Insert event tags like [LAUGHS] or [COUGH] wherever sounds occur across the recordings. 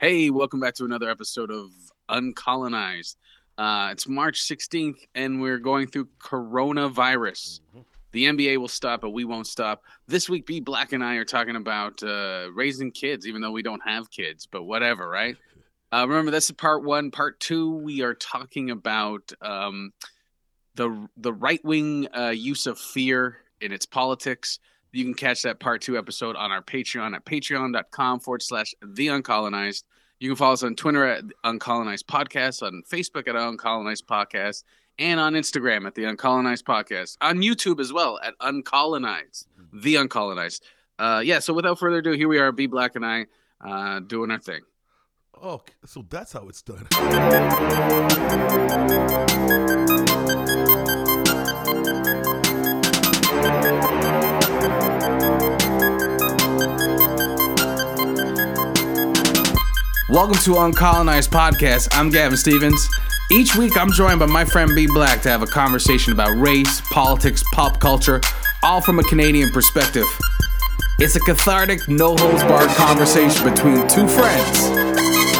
Hey, welcome back to another episode of Uncolonized. Uh, it's March 16th, and we're going through coronavirus. The NBA will stop, but we won't stop. This week, B Black and I are talking about uh, raising kids, even though we don't have kids, but whatever, right? [LAUGHS] Uh, remember, this is part one. Part two, we are talking about um, the the right wing uh, use of fear in its politics. You can catch that part two episode on our Patreon at patreon.com forward slash the uncolonized. You can follow us on Twitter at Uncolonized Podcast, on Facebook at Uncolonized Podcast, and on Instagram at the Uncolonized Podcast, on YouTube as well at Uncolonized, the Uncolonized. Uh, yeah, so without further ado, here we are, B Black and I, uh, doing our thing. Oh, so that's how it's done. Welcome to Uncolonized Podcast. I'm Gavin Stevens. Each week, I'm joined by my friend B Black to have a conversation about race, politics, pop culture, all from a Canadian perspective. It's a cathartic, no holds barred conversation between two friends.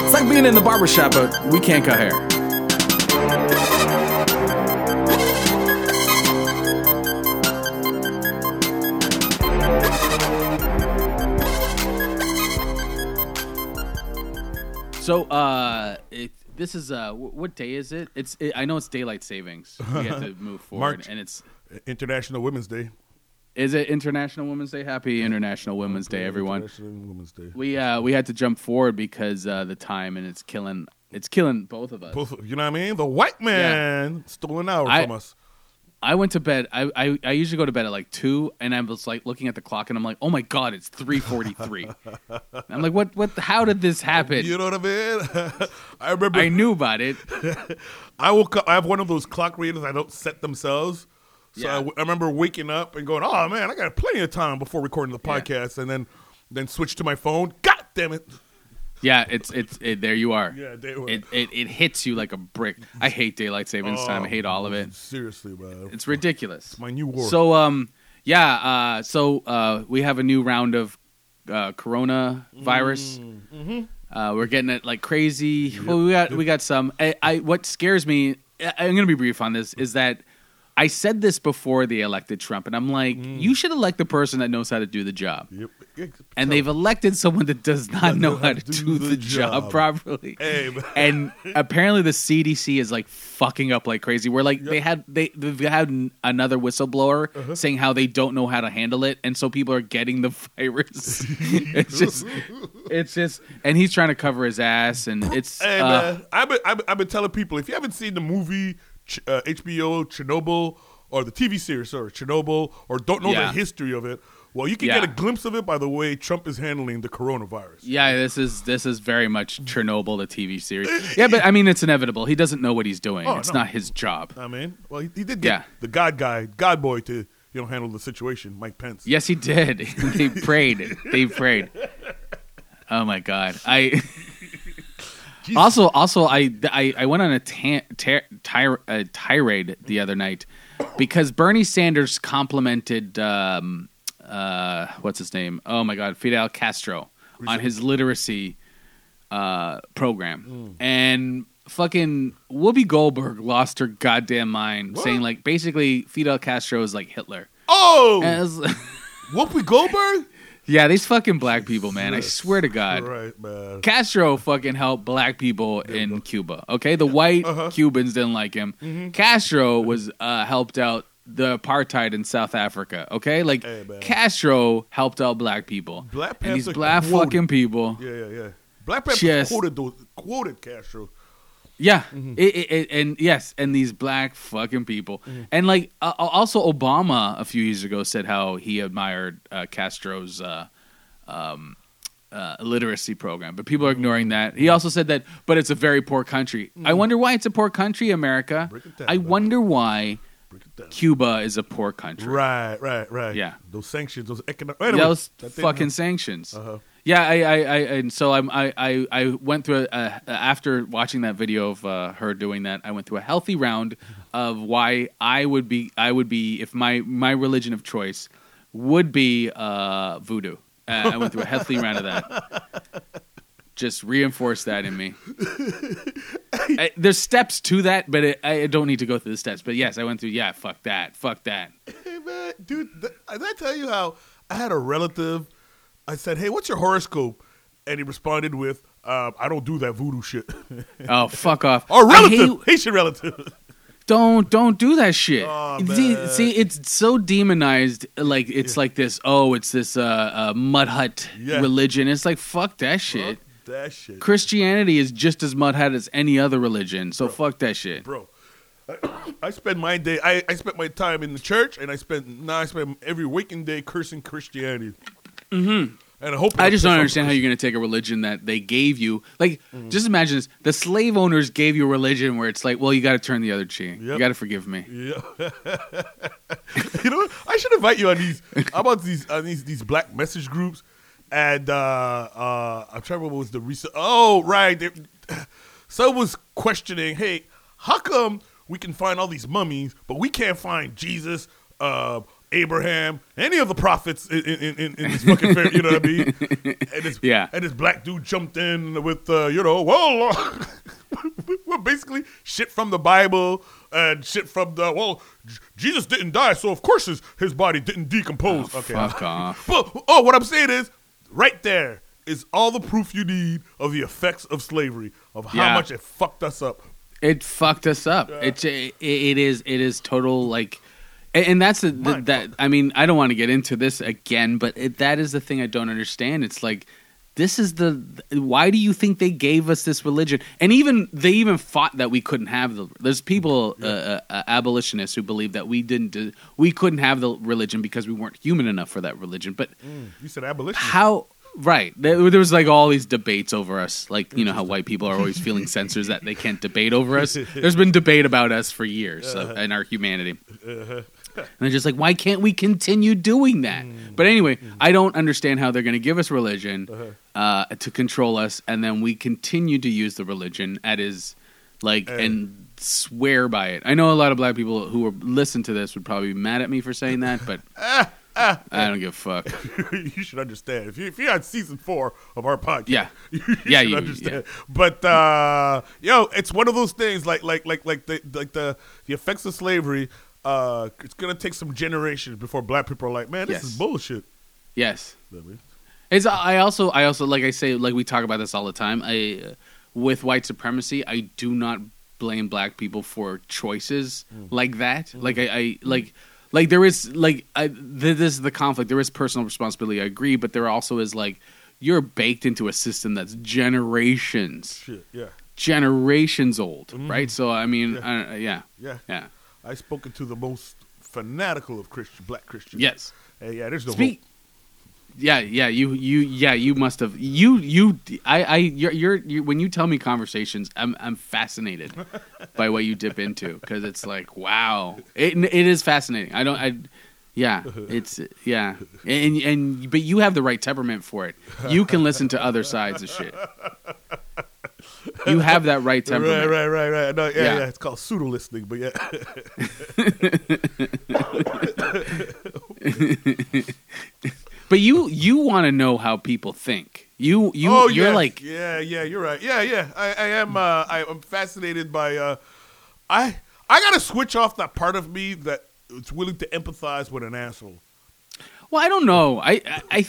It's like being in the barbershop, but we can't cut hair. So, uh, it, this is uh, what day is it? It's it, I know it's daylight savings. We have to [LAUGHS] move forward, March. and it's International Women's Day. is it International Women's Day? Happy International Women's Day, everyone. International Women's Day. We uh we had to jump forward because uh the time and it's killing it's killing both of us. Both, you know what I mean? The white man stole an hour I- from us. I went to bed. I, I I usually go to bed at like two, and I was like looking at the clock, and I'm like, oh my god, it's three forty three. [LAUGHS] I'm like, what what? How did this happen? You know what I mean? [LAUGHS] I remember. I knew about it. [LAUGHS] I woke up. I have one of those clock readers. I don't set themselves. So Yeah. I, I remember waking up and going, "Oh man, I got plenty of time before recording the Yeah. podcast," and then then switch to my phone. God damn it! Yeah, it's it's it, there. You are. Yeah, they were. It, it it hits you like a brick. I hate daylight savings time. I hate all of it. Seriously, man. It's ridiculous. my new war. So um yeah uh so uh we have a new round of uh corona virus. Uh we're getting it like crazy. Well we got we got some I, I what scares me I- I'm going to be brief on this is that I said this before they elected Trump and I'm like you should elect the person that knows how to do the job. Yep. And they've elected someone that does not know how to do the job job. properly Hey, [LAUGHS] and apparently the CDC is like fucking up like crazy. Where like they had they they've had another whistleblower Uh-huh. saying how they don't know how to handle it, and so people are getting the [LAUGHS] virus. [LAUGHS] it's just it's just, and he's trying to cover his ass, and it's Hey uh, man, I've been I've been telling people if you haven't seen the movie Ch- uh, HBO Chernobyl or the TV series sorry Chernobyl or don't know Yeah. the history of it, well you can Yeah. get a glimpse of it by the way Trump is handling the coronavirus. yeah. This is this is very much Chernobyl, the TV series. Yeah, but I mean it's inevitable. He doesn't know what he's doing. Oh, it's no. not his job. I mean, well he, he did get Yeah. the God guy, God boy to you know handle the situation, Mike Pence. Yes, he did. [LAUGHS] they prayed. They prayed. [LAUGHS] Oh my god! I [LAUGHS] also also I, I I went on a ta- ter- tir- a tirade the other night because Bernie Sanders complimented um, uh, what's his name? Oh my god, Fidel Castro on his literacy uh, program, and fucking Whoopi Goldberg lost her goddamn mind, saying like basically Fidel Castro is like Hitler. Oh, was- [LAUGHS] Whoopi Goldberg. Yeah, these fucking black people, man. I swear to God. Right, man. Castro fucking helped black people in Cuba. Okay, the white Uh-huh. Cubans didn't like him. Mm-hmm. Castro was uh, helped out the apartheid in South Africa. Okay, like Hey. Castro helped out black people. Black and these black quoted. fucking people. Yeah, yeah, yeah. Black Panther Just- quoted those, quoted Castro. Yeah, Mm-hmm. It- it- it- and yes, and these black fucking people, Mm-hmm. and like uh, also Obama a few years ago said how he admired uh, Castro's uh, um, uh, literacy program, but people are ignoring that. He also said that, but it's a very poor country. I wonder why it's a poor country, America. Mm-hmm. Down, I wonder why Break it down. Cuba is a poor country. Right, right, right. Yeah. Those sanctions, those economic. Those fucking sanctions. Uh-huh. Yeah, I, I, I, and so I'm, I, I, I went through a, a, after watching that video of uh, her doing that. I went through a healthy round of why I would be, I would be, if my my religion of choice would be uh, voodoo. Uh, I went through a healthy round of that. Just reinforce that in me. I, there's steps to that, but it, I don't need to go through the steps. But yes, I went through. Yeah, fuck that, fuck that. Hey man, dude, th- did I tell you how I had a relative? I said, "Hey, what's your horoscope?" And he responded with, um, "I don't do that voodoo shit." [LAUGHS] Oh, fuck off. Our I hate- relative, Haitian relative. Don't don't do that shit. Aw, see, see, it's so demonized. Like it's like this. Oh, it's this uh, uh, mud hut Yeah. religion. It's like fuck that shit. that shit, Christianity is just as mud hut as any other religion. So fuck that shit. bro. I, I spend my day. I, I spent my time in the church, and I spent now I spend every waking day cursing Christianity. Mm-hmm. And I hope I just don't understand how you're going to take a religion that they gave you. Like, Mm-hmm. just imagine this: the slave owners gave you a religion where it's like, well, you got to turn the other cheek. You got to forgive me. Yeah. [LAUGHS] you know, what? I should invite you on these. How about these on these these black message groups? And uh, uh, I'm trying to remember what was the recent. Oh, right. They, [SIGHS] someone was questioning, hey, how come we can find all these mummies, but we can't find Jesus, uh, Abraham, any of the prophets in, in, in, in this fucking fair, you know what I mean? [LAUGHS] And this, Yeah. And this black dude jumped in with, uh, you know, well, uh, [LAUGHS] well, basically shit from the Bible and shit from the, well, Jesus didn't die, so of course his, his body didn't decompose. okay. Fuck [LAUGHS] off. But, oh, what I'm saying is, right there is all the proof you need of the effects of slavery, of how Yeah. much it fucked us up. It fucked us up. It's it, it is it is total like, and, and that's the, the that I mean I don't want to get into this again, but it, that is the thing I don't understand. It's like this is the why do you think they gave us this religion? And even they even fought that we couldn't have the. There's people uh, uh, abolitionists who believe that we didn't do, we couldn't have the religion because we weren't human enough for that religion. But You said abolition. how right there, there was like all these debates over us like you know how white people are always feeling [LAUGHS] censors that they can't debate over us [LAUGHS] there's been debate about us for years uh, and our humanity and they're just like why can't we continue doing that but anyway i don't understand how they're going to give us religion uh, to control us and then we continue to use the religion at is like and swear by it i know a lot of black people who are, listen to this would probably be mad at me for saying that but [LAUGHS] i don't give a fuck [LAUGHS] you should understand. If, you, if you're on season four of our podcast, Yeah. [LAUGHS] you, Yeah, should you- understand. But uh, yo, it's one of those things like like like like the like the the effects of slavery. Uh, it's gonna take some generations before black people are like, man, this Yes. is bullshit. yes I It's I also I also like I say like we talk about this all the time. I uh, with white supremacy, I do not blame black people for choices like that. Like I, I like like there is like I, this is the conflict. There is personal responsibility. I agree, but there also is like you're baked into a system that's generations shit. Yeah, generations old, right? So I mean, Yeah. I, yeah, yeah. yeah, I spoken to the most fanatical of Christian black Christians. yes. Hey, yeah. There's no Speak. Yeah, yeah, you, you, yeah, you must have you, you. I, I, you're, you're, you when you tell me conversations, I'm, I'm fascinated [LAUGHS] by what you dip into because it's like, wow, it, it is fascinating. I don't, I, yeah, it's, yeah, and and but you have the right temperament for it. You can listen to other sides of shit. [LAUGHS] You have that right hope. Right, right, right, right. No, yeah, Yeah. yeah, It's called pseudo listening, but yeah. [LAUGHS] But you, you want to know how people think. You, you, oh, you're yes. like, yeah, yeah, you're right. Yeah, yeah. I, I am. Uh, I, I'm fascinated by. Uh, I I gotta switch off that part of me that is willing to empathize with an asshole. Well, I don't know. I I,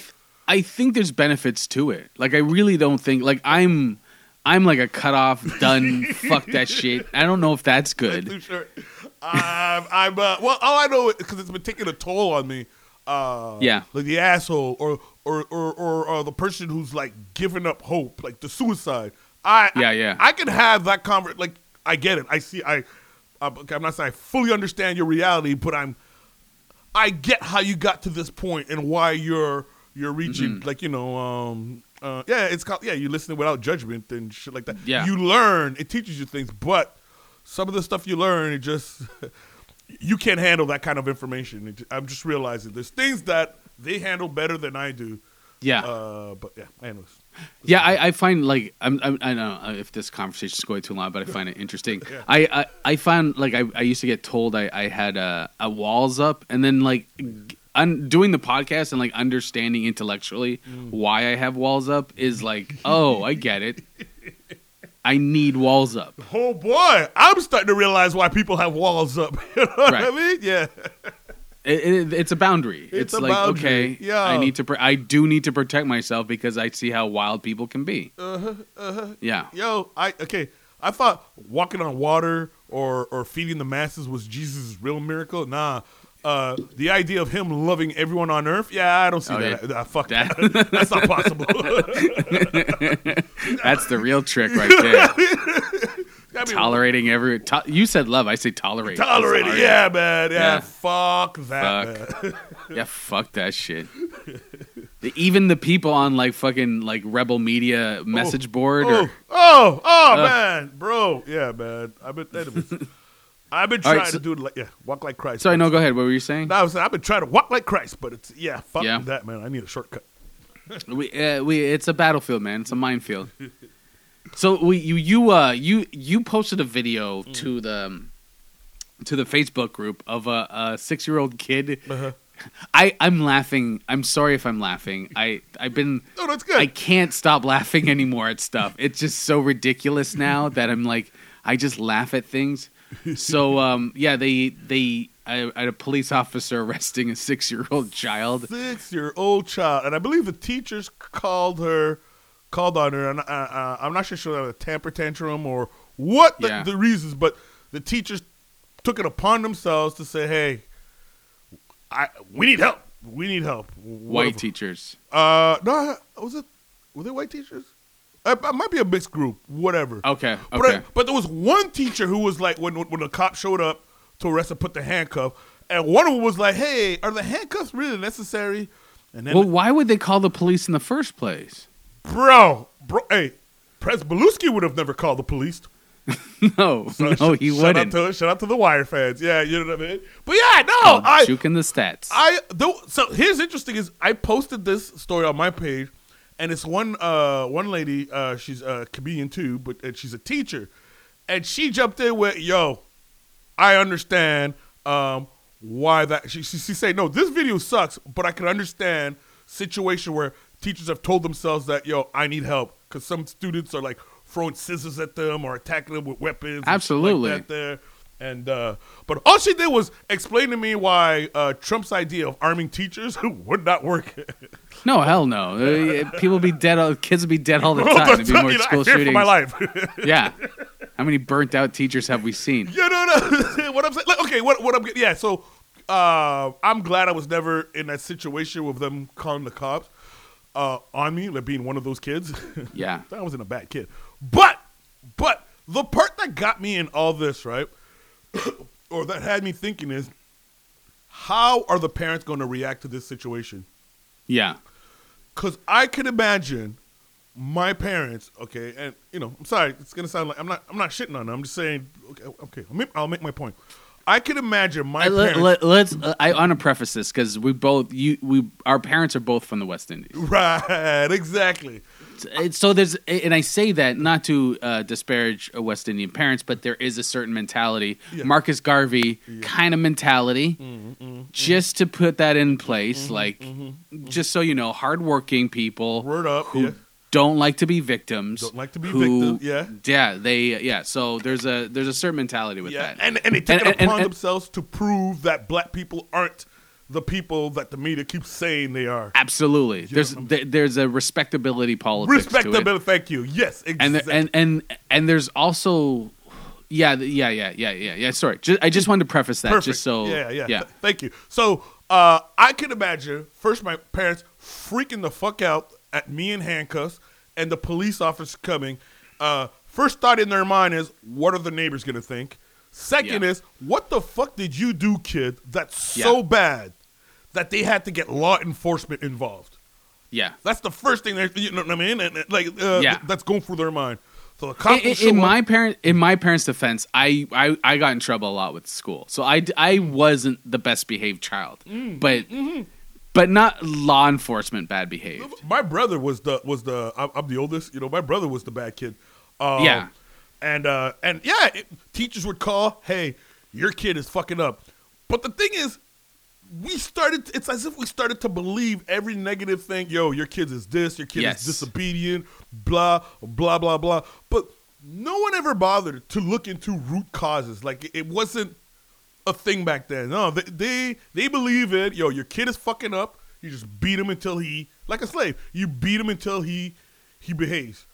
I think there's benefits to it. Like I really don't think like I'm I'm like a cut off, done, fuck that shit. I don't know if that's good. Short. I'm, I'm uh, well. All I know because it's been taking a toll on me. Uh, Yeah. like the asshole or or or or, or the person who's like giving up hope, like the suicide. I Yeah, I, yeah. I can have that conver Like I get it. I see. I I'm, okay, I'm not saying I fully understand your reality, but I'm I get how you got to this point and why you're you're reaching Mm-hmm. like you know um uh yeah it's called yeah you listen without judgment and shit like that Yeah. you learn it teaches you things but some of the stuff you learn it just [LAUGHS] you can't handle that kind of information It I'm just realizing there's things that they handle better than I do Yeah. uh but yeah anyways Yeah, I, I find like I'm, I'm I don't know if this conversation is going too long, but I find it interesting. [LAUGHS] I, I I found like I, I used to get told I, I had a, a walls up, and then like un, doing the podcast and like understanding intellectually why I have walls up is like [LAUGHS] oh I get it. I need walls up. oh boy I'm starting to realize why people have walls up [LAUGHS] you know what I Right. mean yeah It, it, it's a boundary. It's It's, a like boundary. okay, Yeah. I need to. Pr- I do need to protect myself because I see how wild people can be. uh-huh uh-huh Yeah. Yo, I okay. I thought walking on water or or feeding the masses was Jesus' real miracle. Nah. Uh, the idea of him loving everyone on earth, yeah, I don't see Oh, that. yeah. Ah, fuck That- that. [LAUGHS] That's not possible. [LAUGHS] [LAUGHS] That's the real trick right there. I mean, Tolerating every. To- you said love. I say tolerate. tolerate yeah, man. Yeah, Yeah. fuck that. Fuck. Yeah, fuck that shit. The- Even the people on like fucking like rebel media message board Oh, or oh, oh, Uh. man, bro, yeah, man. I've been, anyways, I've been trying right, so- to do it like, yeah, walk like Christ. sorry, no, go ahead. What were you saying? No, I was, I've been trying to walk like Christ, but it's yeah, fuck Yeah. that, man. I need a shortcut. [LAUGHS] We, uh, we, it's a battlefield, man. It's a minefield. so we, you, you, uh, you, you posted a video Mm. to the, um, to the Facebook group of a, a six-year-old kid. Uh-huh. I, I'm laughing. I'm sorry if I'm laughing. I, I've been, [LAUGHS] No, that's good. I can't stop laughing anymore at stuff. It's just so ridiculous now that I'm like, I just laugh at things. So, um, yeah, they, they, had a police officer [LAUGHS] arresting a six-year-old child. six year old child, and I believe the teachers called her, called on her, and uh, uh, I'm not sure she had a temper tantrum or what the, Yeah. the reasons, but the teachers took it upon themselves to say, "Hey, I we need help. We need help." White Whatever. teachers. Uh, no, was it? Were they white teachers? Uh, It might be a mixed group. Whatever. Okay. But, Okay. I- but there was one teacher who was like, when when the cop showed up to arrest and put the handcuff, and one of them was like, "Hey, are the handcuffs really necessary?" And then, Well, why would they call the police in the first place? bro, bro, hey, Prez Pryzbylewski would have never called the police. No, [LAUGHS] So no, sh- he shout wouldn't. Out to, shout out to the Wire fans. Yeah, you know what I mean. But yeah, no, I, juking the stats. I though so here's interesting is I posted this story on my page, and it's one uh one lady uh she's a comedian too, but and she's a teacher, and she jumped in with yo, I understand um why that she she, she said no this video sucks, but I can understand situation where teachers have told themselves that yo I need help because some students are like throwing scissors at them or attacking them with weapons. Absolutely. like that there. And uh, but all she did was explain to me why uh, Trump's idea of arming teachers [LAUGHS] would not work. no, hell no. Uh, People be dead. Kids would be dead all the [LAUGHS] time. I'm There'd be more telling you, I school shootings. my life. [LAUGHS] Yeah. How many burnt out teachers have we seen? you no, what, what I'm saying? Like, okay, what what I'm getting? Yeah, so uh, I'm glad I was never in that situation with them calling the cops uh, on me, like being one of those kids. Yeah. I wasn't a bad kid, but but the part that got me in all this, right, [COUGHS] or that had me thinking is, how are the parents going to react to this situation? Yeah. Because I can imagine my parents. Okay, and you know, I'm sorry, it's gonna sound like I'm not. I'm not shitting on them. I'm just saying. Okay, okay. I'll make, I'll make my point. I can imagine my I, let, parents. us Uh, I want to preface this because we both you we our parents are both from the West Indies. right, [LAUGHS] exactly. It's- so there's and I say that not to uh, disparage West Indian parents, but there is a certain mentality, Yeah. Marcus Garvey kind of mentality, mm-hmm, mm-hmm. just to put that in place, mm-hmm, like just so you know, hardworking people Word up. who yeah. don't like to be victims, Don't like to be who- victim, yeah. yeah, they yeah. So there's a there's a certain mentality with Yeah, that. and and they take And- it upon and- themselves to prove that black people aren't the people that the media keeps saying they are. Absolutely. There's there, there's a respectability politics to it. Respectability. Thank you. Yes. and Exactly. there, and and and there's also yeah yeah yeah yeah yeah yeah sorry just, i just wanted to preface that Perfect. just so yeah, yeah, yeah Th- thank you. So uh, I can imagine first my parents freaking the fuck out at me in handcuffs and the police officer coming. Uh, first thought in their mind is, what are the neighbors gonna think? Second Yeah. is, what the fuck did you do, kid? That's so Yeah. bad that they had to get law enforcement involved. yeah That's the first thing they, you know what I mean? And, like, uh, Yeah. that's going through their mind. So the in, in- show in up. my parent in my parents defense I, I i got in trouble a lot with school so I I wasn't the best behaved child Mm. but Mm-hmm. but not law enforcement bad behaved my brother was the was the I'm, I'm the oldest. You know, my brother was the bad kid. Um, Yeah. and uh, and yeah, it, teachers would call, "Hey, your kid is fucking up." But the thing is, we started. It's as if we started to believe every negative thing. Yo, your kid is this. Your kid Yes. is disobedient. Blah blah blah blah. But no one ever bothered to look into root causes. Like it, it wasn't a thing back then. No, they, they they believe it. Yo, your kid is fucking up. You just beat him until he, like a slave. You beat him until he he behaves.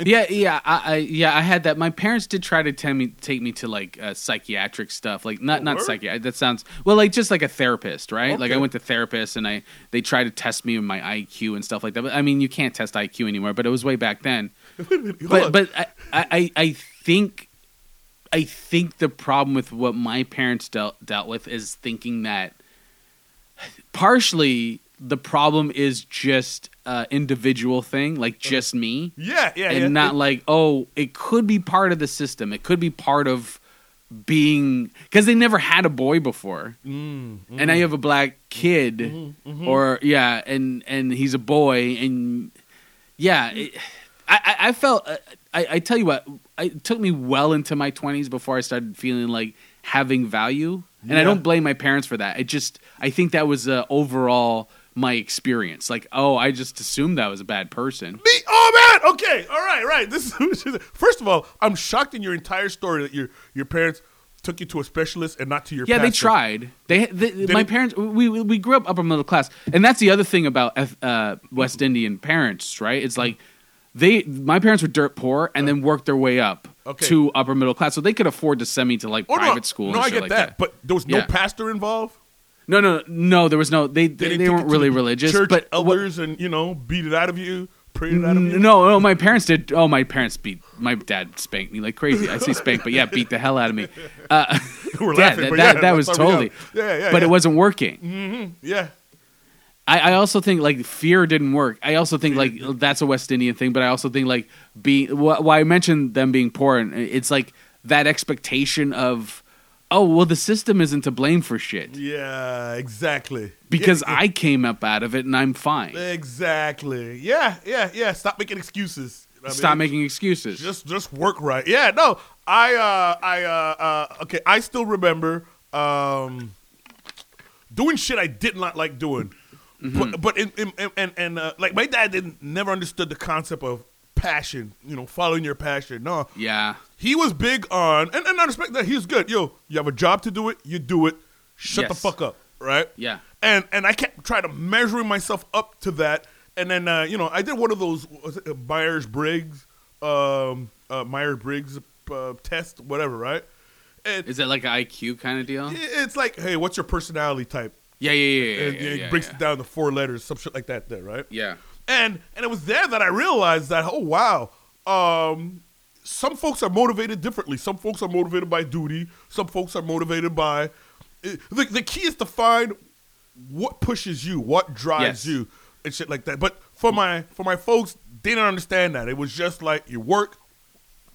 [LAUGHS] yeah yeah I, I yeah i had that. My parents did try to tell me take me to like uh, psychiatric stuff like not not psychiatric that sounds well like just like a therapist right? Like i went to therapists and i they tried to test me with my iq and stuff like that but i mean you can't test iq anymore but it was way back then. [LAUGHS] But on. but I, I I think I think the problem with what my parents dealt dealt with is thinking that partially the problem is just uh, individual thing, like just me, yeah, yeah, and yeah. not like oh, it could be part of the system. It could be part of being because they never had a boy before, Mm, and now you have a black kid, Mm-hmm, or yeah, and and he's a boy, and yeah, it, I, I felt uh, I, I tell you what, it took me well into my twenties before I started feeling like having value, and I don't blame my parents for that. It just I think that was uh, overall my experience. Like, oh, I just assumed that was a bad person. Me? Oh man. Okay. All right. Right. [LAUGHS] This is first of all, I'm shocked in your entire story that your your parents took you to a specialist and not to your. Yeah, they tried. They, they my parents. We we grew up upper middle class, and that's the other thing about uh, West Indian parents, right? It's like they my parents were dirt poor and then worked their way up Okay. to upper middle class, so they could afford to send me to like Oh, private no, school. No, and I shit get like that, but there was no Yeah. pastor involved. No, no, no. There was no. They they, they weren't really religious, Church but what- and you know beat it out of you, prayed it out of you. no, no, my parents did. Oh, my parents beat. My dad spanked me like crazy. I say spank, but yeah, beat the hell out of me. Uh, [LAUGHS] We're yeah, laughing, that, but that, yeah, that was that's how we totally. Yeah, yeah, But yeah. it wasn't working. Yeah. I, I also think like fear didn't work. I also think like that's a West Indian thing, but I also think like being wh- why I mentioned them being poor, and it's like that expectation of, oh well, the system isn't to blame for shit Yeah, exactly. because I came up out of it and I'm fine. exactly. Yeah, yeah, yeah. Stop making excuses. You know what I Stop mean? making excuses. just just work right. Yeah, no. I uh I uh, uh okay, I still remember um doing shit I did not like doing. Mm-hmm. But but in, in, in- and and uh, like my dad didn't never understood the concept of passion, you know, following your passion. No. yeah, He was big on and, and I respect that he's good. Yo, you have a job to do it, you do it. Shut the fuck up, right? yeah, and and I kept trying to measuring myself up to that. And then uh, you know I did one of those Myers Briggs, um, uh, Myers Briggs uh, test, whatever, right? And is it like an IQ kind of deal? it's like, hey, what's your personality type? Yeah, yeah, yeah, yeah, and yeah, it yeah, breaks yeah. it down to four letters, some shit like that, there, right? Yeah. And and it was there that I realized that oh wow, um, some folks are motivated differently. Some folks are motivated by duty. Some folks are motivated by. eh, The, the key is to find what pushes you, what drives Yes. you, and shit like that. But for my for my folks, they didn't understand that. It was just like you work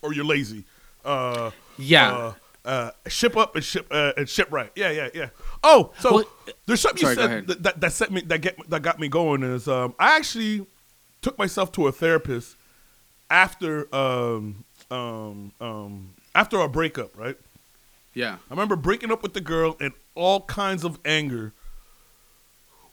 or you're lazy. Uh, Yeah. Uh, uh, ship up and ship uh, and ship right. Yeah, yeah, yeah. Oh, so Well, there's something sorry, you said that, that that set me that get that got me going is um, I actually took myself to a therapist after um, um, um, after a breakup. Right, Yeah. I remember breaking up with the girl and all kinds of anger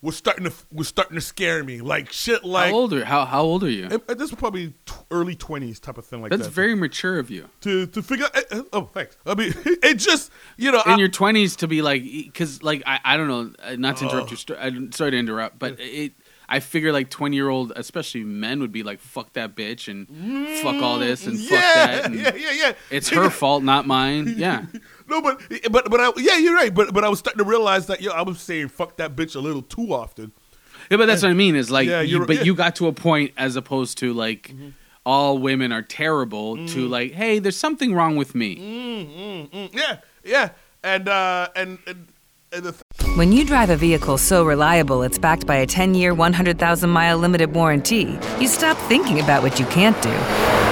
was starting to was starting to scare me. Like shit. Like how old are how how old are you? this is probably t- early twenties type of thing like That's that. very mature of you. to to figure. uh, Oh, thanks. I mean, [LAUGHS] it just you know. in I- your twenties to be like, because like I, I don't know, uh, not to Oh. interrupt your story. I'm sorry to interrupt, but it. I figure like twenty year old, especially men, would be like, "Fuck that bitch" and "fuck all this" and "fuck that." [LAUGHS] And yeah, yeah, yeah. It's her fault, not mine. [LAUGHS] Yeah, No, but but but I, yeah, you're right. But but I was starting to realize that yo, I was saying "fuck that bitch" a little too often. yeah, but that's what I mean. Is like, Yeah, you, you're- but yeah. Mm-hmm. you got to a point as opposed to like, all women are terrible. Mm. To like, hey, there's something wrong with me. Mm, yeah, yeah, and uh, and and, and the th- When you drive a vehicle so reliable it's backed by a 10 year, 100,000 mile limited warranty, you stop thinking about what you can't do and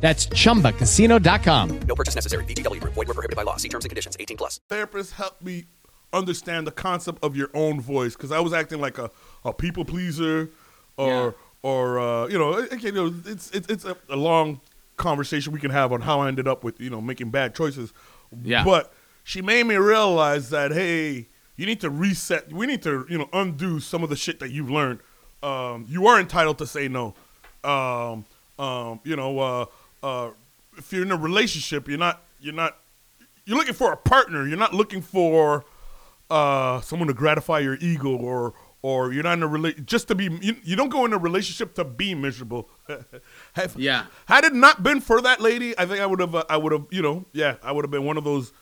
That's chumbacasino.com. No purchase necessary. VGW Group. Void were prohibited by law. See terms and conditions. 18 plus. therapist helped me understand the concept of your own voice because I was acting like a, a people pleaser, or Yeah. or uh, you know, again, you know, it's it's, it's a, a long conversation we can have on how I ended up with you know making bad choices. Yeah. but she made me realize that hey, you need to reset. We need to you know undo some of the shit that you've learned. Um, you are entitled to say no. Um, um, you know, uh, uh, if you're in a relationship, you're not you're not you're looking for a partner. You're not looking for uh, someone to gratify your ego or or you're not in a rela- just to be you, you don't go in a relationship to be miserable. [LAUGHS] Have- Yeah. Had it not been for that lady, I think I would have uh, I would have, you know, yeah, I would have been one of those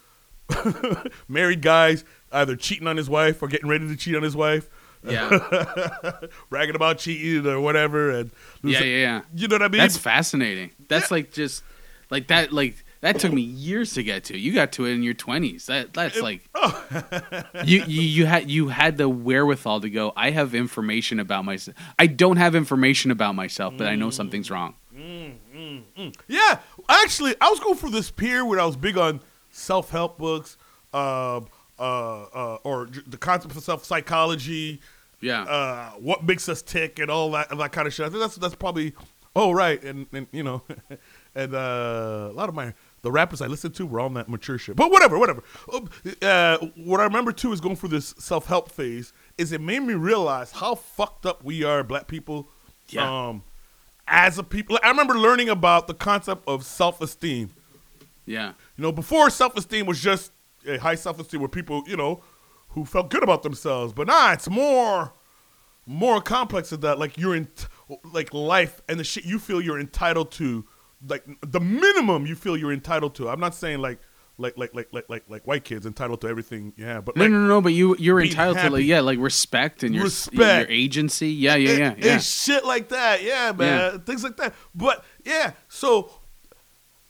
[LAUGHS] married guys either cheating on his wife or getting ready to cheat on his wife. Yeah, [LAUGHS] bragging about cheating or whatever and yeah, yeah, yeah. you know what I mean? That's fascinating. That's like just like that. Like that took me years to get to. You got to it in your twenties. That that's like oh. you, you you had you had the wherewithal to go. I have information about myself. I don't have information about myself, but I know something's wrong. Yeah, actually, I was going for this period where I was big on self help books, uh, uh, uh, or the concept of self psychology, Yeah, uh, what makes us tick, and all that that kind of shit. I think that's that's probably oh right, and and you know, [LAUGHS] and uh, a lot of my the rappers I listen to were on that mature shit. But whatever, whatever. Uh, what I remember too is going through this self help phase. Is it made me realize how fucked up we are, black people. Yeah. Um, as a people, I remember learning about the concept of self esteem. yeah, You know, before self esteem was just a high self esteem where people, you know, who felt good about themselves. But nah, it's more more complex than that. Like you're in like life and the shit you feel you're entitled to, like the minimum you feel you're entitled to. I'm not saying like like like like like like, like white kids entitled to everything yeah but no, like no, no, no. But you you're entitled to like yeah, like respect and your Respect. your agency. Yeah, yeah, yeah, and, yeah. and shit like that. Yeah, man, things like that. But yeah, so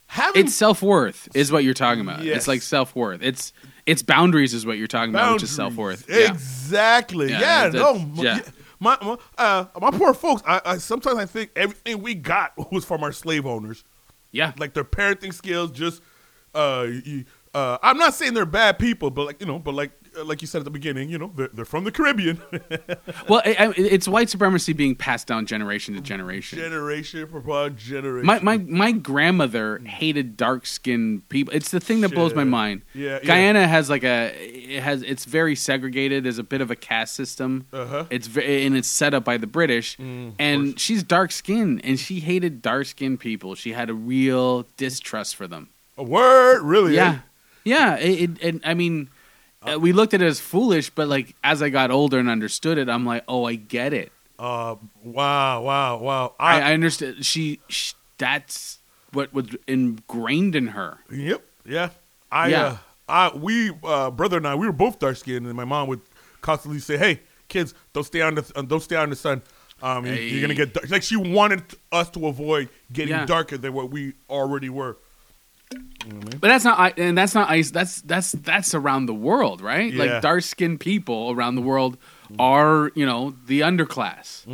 having It's self worth is what you're talking about. Yes. It's like self worth. It's it's boundaries is what you're talking about, which is self worth. Exactly. Yeah, Yeah. that's- no. yeah. yeah. My my, uh, my poor folks. I, I sometimes I think everything we got [LAUGHS] was from our slave owners. yeah. Like their parenting skills. Just uh, you, uh, I'm not saying they're bad people, but like you know, but like like you said at the beginning, you know, they're, they're from the Caribbean, [LAUGHS] Well, it's white supremacy being passed down generation to generation. generation for generation. My my my grandmother hated dark skinned people. It's the thing that blows my mind. Yeah, yeah. Guyana has like a it has it's very segregated. There's a bit of a caste system. Uh-huh. It's and it's set up by the British. and she's dark skinned and she hated dark skinned people. She had a real distrust for them. a word, really? eh? Yeah, yeah. It, it, and I mean, uh, we looked at it as foolish, but like as I got older and understood it, I'm like, oh, I get it. Uh, wow, wow, wow. I, I understood. She, sh that's what was ingrained in her. Yep. Yeah. I Yeah. uh I we uh, brother and I we were both dark skinned, and my mom would constantly say, "Hey, kids, don't stay on the uh, don't stay on the sun. Um, you- you're gonna get dark. like she wanted us to avoid getting Yeah. darker than what we already were. But that's not I- and that's not ice. That's that's that's around the world, right? Yeah. Like dark skinned people around the world are you know the underclass.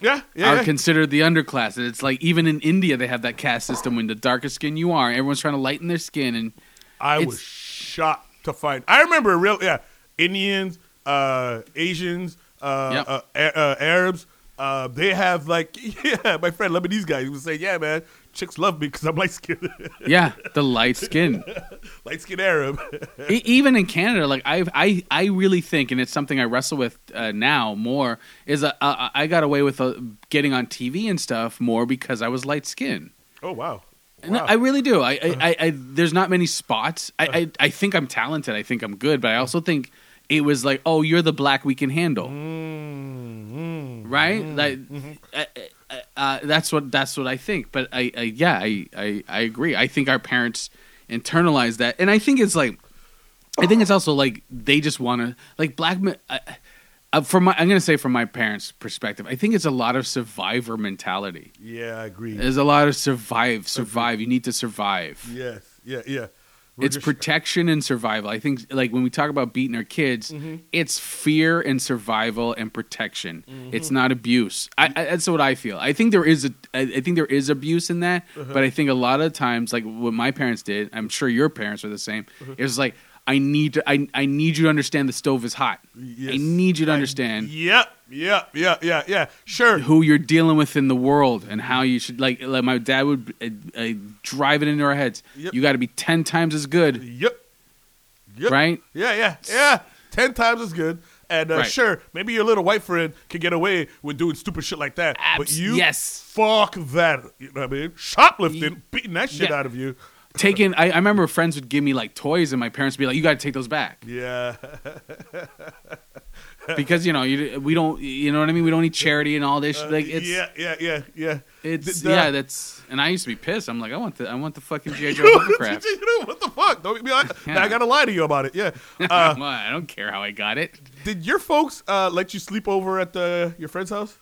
Yeah, yeah, are yeah. considered the underclass. And it's like even in India they have that caste system. When the darker skin you are, everyone's trying to lighten their skin. And I was shocked to find. I remember real yeah, Indians, uh, Asians, uh, Yep. uh, uh, Arabs. Uh, they have like [LAUGHS] yeah, my friend Lebanese guy. He was saying, yeah, man, chicks love me because I'm light skinned, [LAUGHS] yeah, the light skin. [LAUGHS] light skinned Arab. E- even in Canada, like I, I, I really think, and it's something I wrestle with uh, now more, is uh, uh, I got away with uh, getting on TV and stuff more because I was light skinned. oh wow, wow. I really do. I, I, I, I, there's not many spots. I, I, I think I'm talented. I think I'm good, but I also think it was like, oh, you're the black we can handle, right? Like, uh, uh, that's what that's what I think. But I, I yeah, I, I, I agree. I think our parents internalize that, and I think it's like, I think it's also like they just want to like black men. Uh, uh, from my, I'm gonna say from my parents' perspective, I think it's a lot of survivor mentality. yeah, I agree. There's a lot of survive, survive. You need to survive. yes, yeah, yeah. We're It's just- protection and survival. I think, like when we talk about beating our kids, Mm-hmm. it's fear and survival and protection. Mm-hmm. It's not abuse. I, I, that's what I feel. I think there is a I think there is abuse in that, Uh-huh. but I think a lot of times, like what my parents did, I'm sure your parents are the same. Uh-huh. It was like, I need to, I, I need you to understand the stove is hot. I need you to understand Yep, yep, yeah, yeah, yeah. Sure. who you're dealing with in the world and how you should like like my dad would uh, uh, drive it into our heads Yep. you got to be 10 times as good Yep. Yep. right Yeah, yeah, yeah. Ten times as good. And uh, Right. sure, maybe your little white friend can get away with doing stupid shit like that. but you, yes. fuck that. You know what I mean? Shoplifting, beating that shit Yeah. out of you. Taking I, I remember friends would give me like toys and my parents would be like you got to take those back Yeah. [LAUGHS] because you know you, we don't you know what i mean we don't need charity and all this like it's Uh, yeah, yeah, yeah, yeah. it's Th- yeah that's and i used to be pissed i'm like i want the i want the fucking gi joe [LAUGHS] know, what the fuck? Don't be like, Yeah. [LAUGHS] I gotta lie to you about it. Yeah. Uh, Well, i don't care how i got it did your folks uh, let you sleep over at the, your friend's house?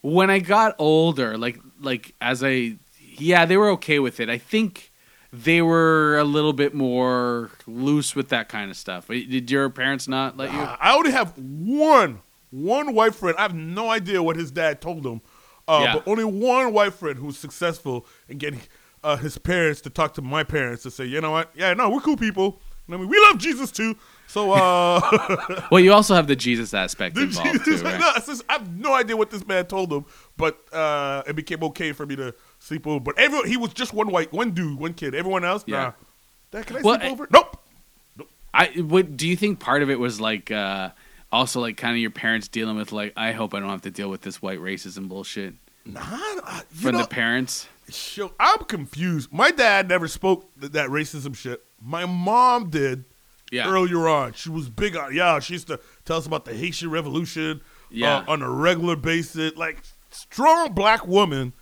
when I got older, like like as I yeah, they were okay with it. I think they were a little bit more loose with that kind of stuff. Did your parents not let you? I only have one, one white friend. I have no idea what his dad told him, uh, Yeah. but only one white friend who's successful in getting uh, his parents to talk to my parents to say, you know what? Yeah, no, we're cool people. I mean, we love Jesus too. So, uh, [LAUGHS] Well, you also have the Jesus aspect the involved Jesus, too, right? no, just- I have no idea what this man told him, but uh, it became okay for me to sleep over. But everyone, he was just one white, one dude, one kid. Everyone else, Yeah. nah. Dad, can I Well, sleep I- over? Nope. Nope. I what do you think part of it was like uh also like kind of your parents dealing with like I hope I don't have to deal with this white racism bullshit Nah, uh, from know, the parents. Sure, I'm confused. My dad never spoke th- that racism shit. My mom did Yeah. earlier on. She was big on, yeah, she used to tell us about the Haitian Revolution Yeah. uh, on a regular basis. Like, strong black woman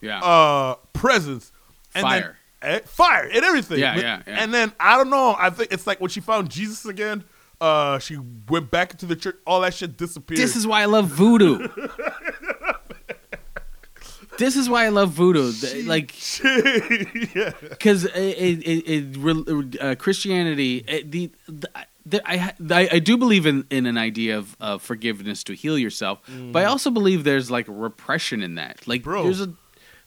Yeah. uh, presence. And Fire. Then, eh, fire and everything. Yeah, yeah, yeah. And then, I don't know, I think it's like when she found Jesus again, uh, she went back into the church, all that shit disappeared. This is why I love voodoo. this is why I love voodoo. [LAUGHS] Th- Like [LAUGHS] yeah. because it, it, it, it, uh, Christianity, it, the, the, I, I I do believe in, in an idea of, of forgiveness to heal yourself, but I also believe there's like repression in that. Like Bro. there's a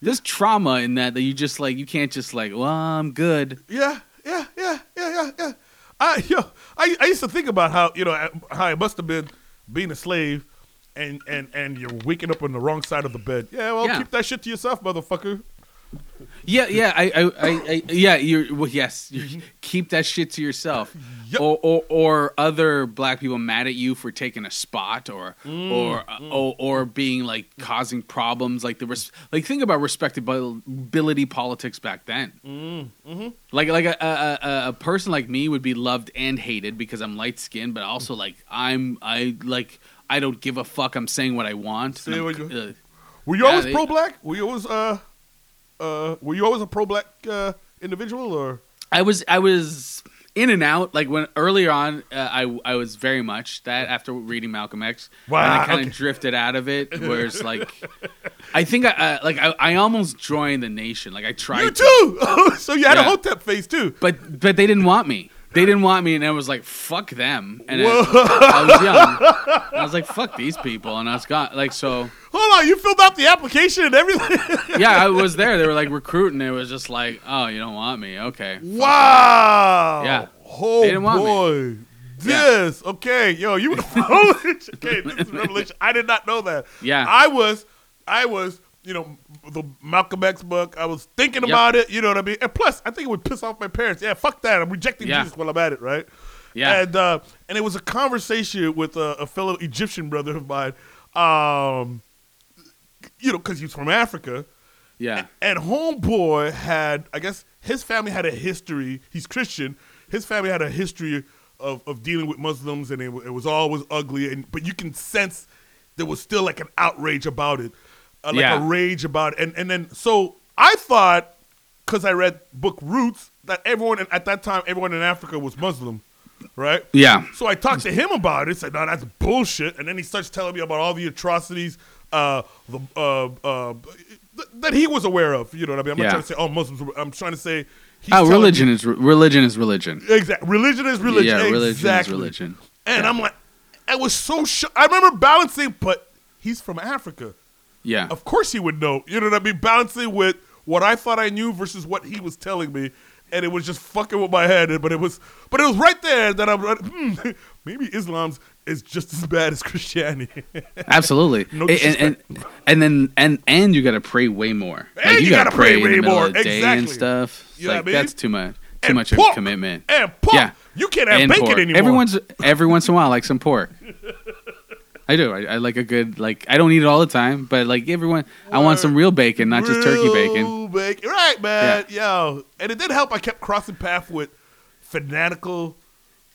there's trauma in that that you just like you can't just like well I'm good. Yeah, yeah, yeah, yeah, yeah, yeah. I, yo, I, I used to think about how you know how it must have been being a slave, and and and you're waking up on the wrong side of the bed. Yeah, well, Yeah. keep that shit to yourself, motherfucker. Yeah, yeah, I, I, I, yeah, you're well, yes, you [LAUGHS] keep that shit to yourself, Yup. or, or or other black people mad at you for taking a spot, or Mm, or, or or being like causing problems, like the res- like think about respectability politics back then. Mm, mm-hmm. Like like a, a a a person like me would be loved and hated because I'm light skinned, but also like I'm I like I don't give a fuck. I'm saying what I want. Say what you- uh, Were you Yeah, always pro black? Were you always uh uh Were you always a pro black uh, individual or? I was I was in and out. Like when earlier on, uh, I I was very much that after reading Malcolm X, Wow, and I kind of okay. drifted out of it. Where it's [LAUGHS] like, I think I uh, like I, I almost joined the nation. Like I tried You to, too. [LAUGHS] so you had a Yeah. Hotep face too. but but they didn't want me. They didn't want me, and I was like, "Fuck them!" And I, I was young. And I was like, "Fuck these people," and I was gone. Like so, Hold on, you filled out the application and everything. [LAUGHS] yeah, I was there. They were like recruiting. It was just like, "Oh, you don't want me? Okay." wow. Yeah. Oh They didn't want me. boy. Yeah. This okay, yo, you [LAUGHS] okay? This is revelation. I did not know that. Yeah. I was, I was, you know, the Malcolm X book. I was thinking Yep. about it. You know what I mean? And plus, I think it would piss off my parents. Yeah, fuck that. I'm rejecting Yeah. Jesus while I'm at it, right? Yeah. And uh, and it was a conversation with a, a fellow Egyptian brother of mine. Um, you know, because he's from Africa. Yeah. And homeboy had, I guess, his family had a history. He's Christian. His family had a history of, of dealing with Muslims, and it, it was always ugly. And but you can sense there was still like an outrage about it, uh, like Yeah. a rage about it. And and then so I thought, because I read book Roots, that everyone in- at that time, everyone in Africa was Muslim, right? Yeah. So I talked to him about it. Said, "No, that's bullshit." And then he starts telling me about all the atrocities uh, the, uh, uh, th- that he was aware of. You know what I mean? I'm Yeah. not trying to say all Muslims. were- I'm trying to say Oh, religion me- is re- religion is religion. exact. Religion is religion. Yeah, religion exactly. is religion. And I'm like, I was so shocked. I remember balancing, but he's from Africa. Yeah. Of course he would know. You know what I mean? Bouncing with what I thought I knew versus what he was telling me. And it was just fucking with my head. But it was but it was right there that I'm like, hmm, [LAUGHS] maybe Islam's is just as bad as [LAUGHS] Christianity. Absolutely. [LAUGHS] No and, and and then and and you got to pray way more. And you gotta pray in way the middle more. day and stuff. You like I mean? that's too much. Too And much of a commitment. and pork. Yeah. You can't have and bacon pork. anymore. Everyone's every once in a while like some pork. I do. I, I like a good like. I don't eat it all the time, but like everyone, I want some real bacon, not just turkey bacon. Bacon. Right, man. Yo. And it did help. I kept crossing path with fanatical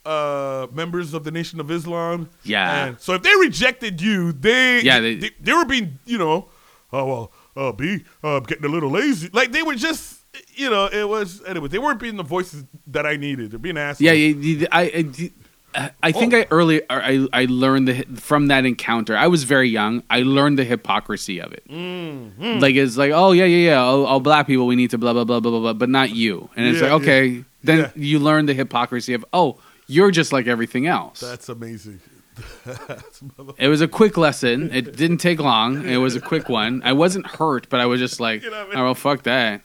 uh, members of the Nation of Islam. Yeah. And so if they rejected you, they Yeah, they, they- they, were being, you know, oh well, uh, B, uh, getting a little lazy. Like they were just, you know, it was anyway. They weren't being the voices that I needed. They're being assholes. Yeah, I, I, I think Oh. I early I, I learned the from that encounter. I was very young. I learned the hypocrisy of it. Mm-hmm. Like it's like, oh yeah, yeah, yeah. All, all black people, we need to blah blah blah blah blah, blah but not you. And it's Yeah, like, okay, then Yeah. you learn the hypocrisy of, oh, you're just like everything else. That's amazing. [LAUGHS] That's it was a quick lesson. It [LAUGHS] didn't take long. It was a quick one. I wasn't hurt, but I was just like, You know I mean? oh well, fuck that.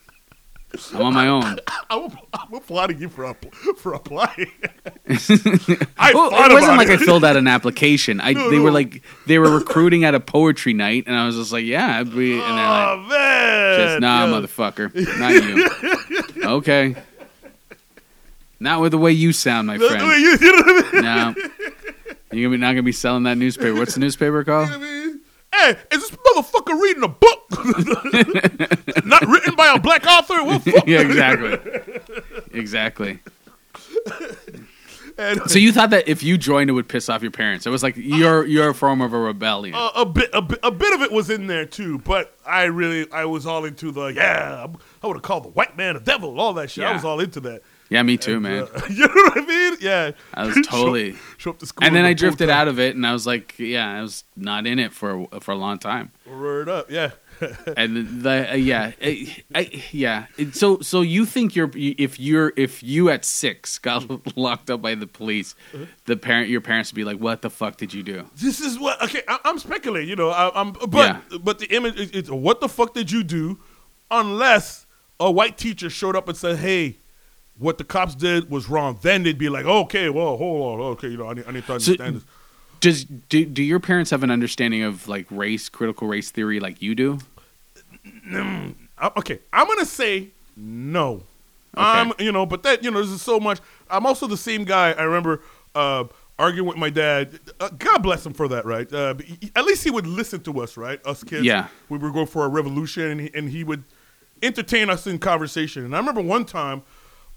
I'm on my own. [LAUGHS] I'm, I'm applauding you for for applying. [LAUGHS] I Well, it wasn't like I filled out an application. I [LAUGHS] No, they no. were like they were recruiting at a poetry night, and I was just like, yeah, I'd be, and they're like, Oh man! just nah, motherfucker, not you. okay, not with the way you sound, my friend. you- you know I mean? No, you're not gonna be selling that newspaper. What's the newspaper called? Hey, is this motherfucker reading a book? [LAUGHS] Not written by a black author? Fuck. [LAUGHS] yeah, exactly, exactly. And, So you thought that if you joined, it would piss off your parents? It was like your your form of a rebellion. a, a bit, a bit, a bit of it was in there too, but I really, I was all into the yeah. I would have called the white man a devil, all that shit. I was all into that. Yeah, me too, man. Uh, [LAUGHS] you know what I mean? Yeah. I was [LAUGHS] totally- show, up to school. And then I drifted out of it, and I was like, yeah, I was not in it for for a long time. Word up, yeah. [LAUGHS] and the uh, yeah I, I, yeah so so you think you're if you're if you at six got locked up by the police Uh-huh. the parent your parents would be like what the fuck did you do this is what okay I, i'm speculating you know I, i'm but Yeah. but the image is it's what the fuck did you do unless a white teacher showed up and said hey what the cops did was wrong then they'd be like okay well hold on okay you know i need, I need to So- understand this. does do, do your parents have an understanding of like race critical race theory like you do? I- okay i'm gonna say no. I'm you know but that you know there's so much i'm also the same guy i remember uh arguing with my dad uh, god bless him for that right? Uh, he- at least he would listen to us right? Us kids. Yeah. we were going for a revolution and he, and he would entertain us in conversation. And i remember one time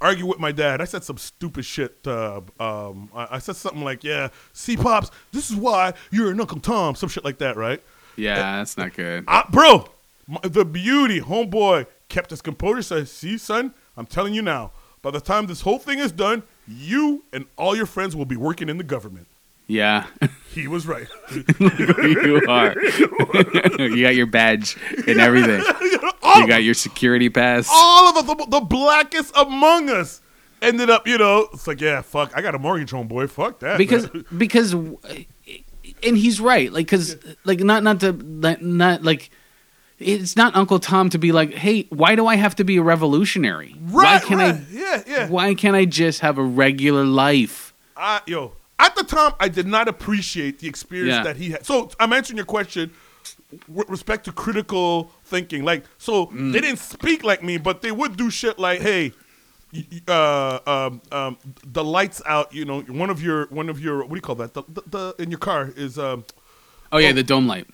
argue with my dad i said some stupid shit uh, um, I, I said something like yeah see pops this is why you're an uncle tom some shit like that right yeah that's not good uh, bro, my, the beauty, homeboy, kept his composure. Said, "See, son, I'm telling you now. By the time this whole thing is done, you and all your friends will be working in the government. Yeah, He was right. [LAUGHS] you are. [LAUGHS] you got your badge and everything. all, [LAUGHS] You got your security pass. all of us, the, the blackest among us, ended up. You know, it's like, yeah, fuck. I got a mortgage home, boy. Fuck that. because man. because and he's right like because like not not to not, not like it's not uncle tom to be like hey why do i have to be a revolutionary why right, can right. i yeah, yeah. why can't i just have a regular life I, yo, at the time, I did not appreciate the experience Yeah. that he had. So I'm answering your question with respect to critical thinking. Like, so Mm. they didn't speak like me, but they would do shit like, hey. Uh, um, um, the lights out. You know, one of your, one of your, what do you call that? The, the, the in your car is, um, oh yeah Oh. the dome light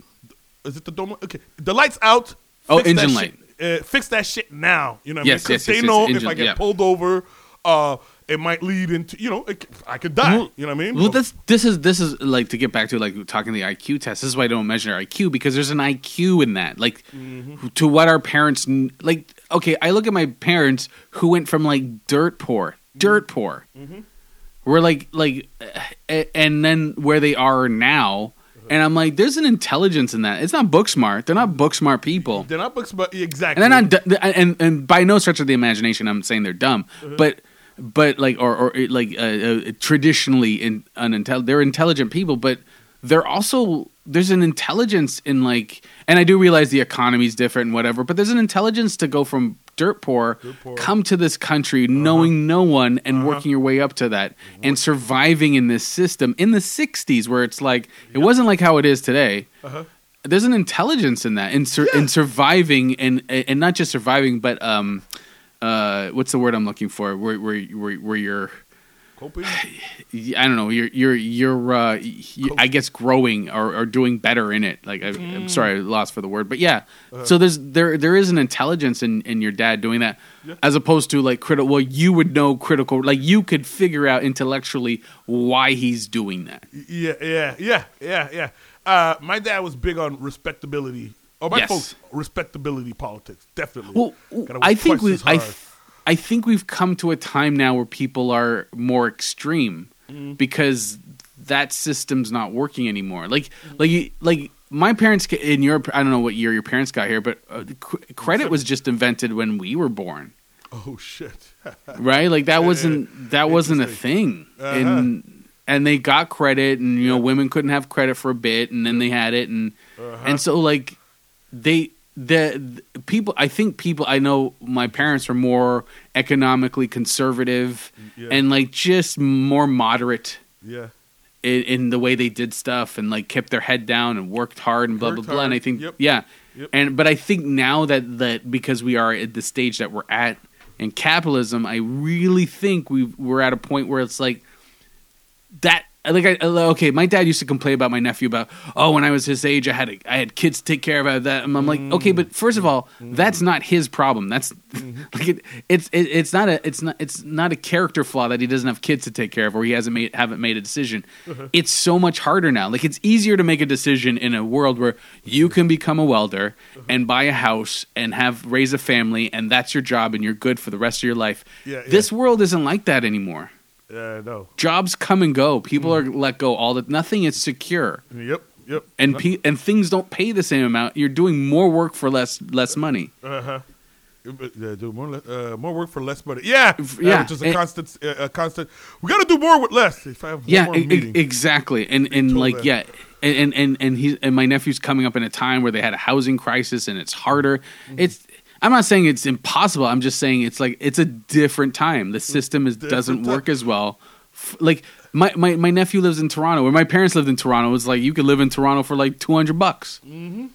is it the dome? Okay, the lights out. Oh, engine shit- Uh, fix that shit now. You know, what Yes, I mean? 'Cause yes, they yes, yes, if engine- I get yeah. pulled over, uh, it might lead into, you know, it, I could die. Well- you know what I mean? well this this is this is like to get back to like talking the iq test this is why i don't measure iq because there's an iq in that like Mm-hmm. to what our parents like okay i look at my parents who went from like dirt poor dirt poor Mm-hmm. we're like like eh, and then where they are now and i'm like there's an intelligence in that it's not book smart they're not book smart people They're not book but exactly. and they're not and and by no stretch of the imagination i'm saying they're dumb but but like or or like uh, uh, traditionally in unintelligent they're intelligent people but they're also there's an intelligence in like and i do realize the economy's different and whatever but there's an intelligence to go from dirt poor, poor. come to this country knowing no one and working your way up to that and surviving in this system. In the 60s where it's like it wasn't like how it is today. There's an intelligence in that in sur- in surviving and and not just surviving but um uh what's the word I'm looking for? Where where where, where you're Coping? [SIGHS] I don't know. You're you're you're uh you, I guess growing or, or doing better in it. Like I, I'm sorry I lost for the word but yeah. So there's there there is an intelligence in in your dad doing that as opposed to like critical well you would know critical like you could figure out intellectually why he's doing that. Yeah, yeah, yeah, yeah, yeah. Uh, my dad was big on respectability. Oh, my Yes. folks, respectability politics, definitely. Well, I think we, I. I think we've come to a time now where people are more extreme Mm-hmm. because that system's not working anymore. Like, like, like my parents in your, I don't know what year your parents got here, but uh, cr- credit was just invented when we were born, oh shit. [LAUGHS] right? Like that wasn't that wasn't a thing, Uh-huh. and and they got credit, and you know women couldn't have credit for a bit, and then they had it, and Uh-huh. and so like they the, the people i think people i know my parents are more economically conservative Yeah. and like just more moderate yeah. in, in the way they did stuff and like kept their head down and worked hard and blah Worked blah blah and i think Yep. yeah Yep. and but i think now that that because we are at the stage that we're at in capitalism i really think we we're at a point where it's like that like I, okay my dad used to complain about my nephew about oh when i was his age i had a, i had kids to take care of that. And i'm like okay but first of all that's not his problem. That's [LAUGHS] like it, it's it, it's not a it's not it's not a character flaw that he doesn't have kids to take care of or he hasn't made haven't made a decision. Uh-huh. It's so much harder now. Like it's easier to make a decision in a world where you can become a welder uh-huh. and buy a house and have raise a family and that's your job and you're good for the rest of your life. Yeah, yeah. this world isn't like that anymore Yeah, no. jobs come and go. People are let go all the nothing is secure. Yep, yep. And pe- and things don't pay the same amount. You're doing more work for less less money. Uh-huh. Do more, uh, more work for less money. Yeah, yeah, which is a and- constant, uh, a constant. We got to do more with less. If I have Yeah, more e- meeting, exactly. And and like that. yeah, and and and he's and my nephew's coming up in a time where they had a housing crisis and it's harder. Mm-hmm. It's I'm not saying it's impossible. I'm just saying it's like it's a different time. The system is doesn't work as well. F- Like my, my my nephew lives in Toronto, where my parents lived in Toronto. It's like you could live in Toronto for like two hundred bucks. Mm-hmm.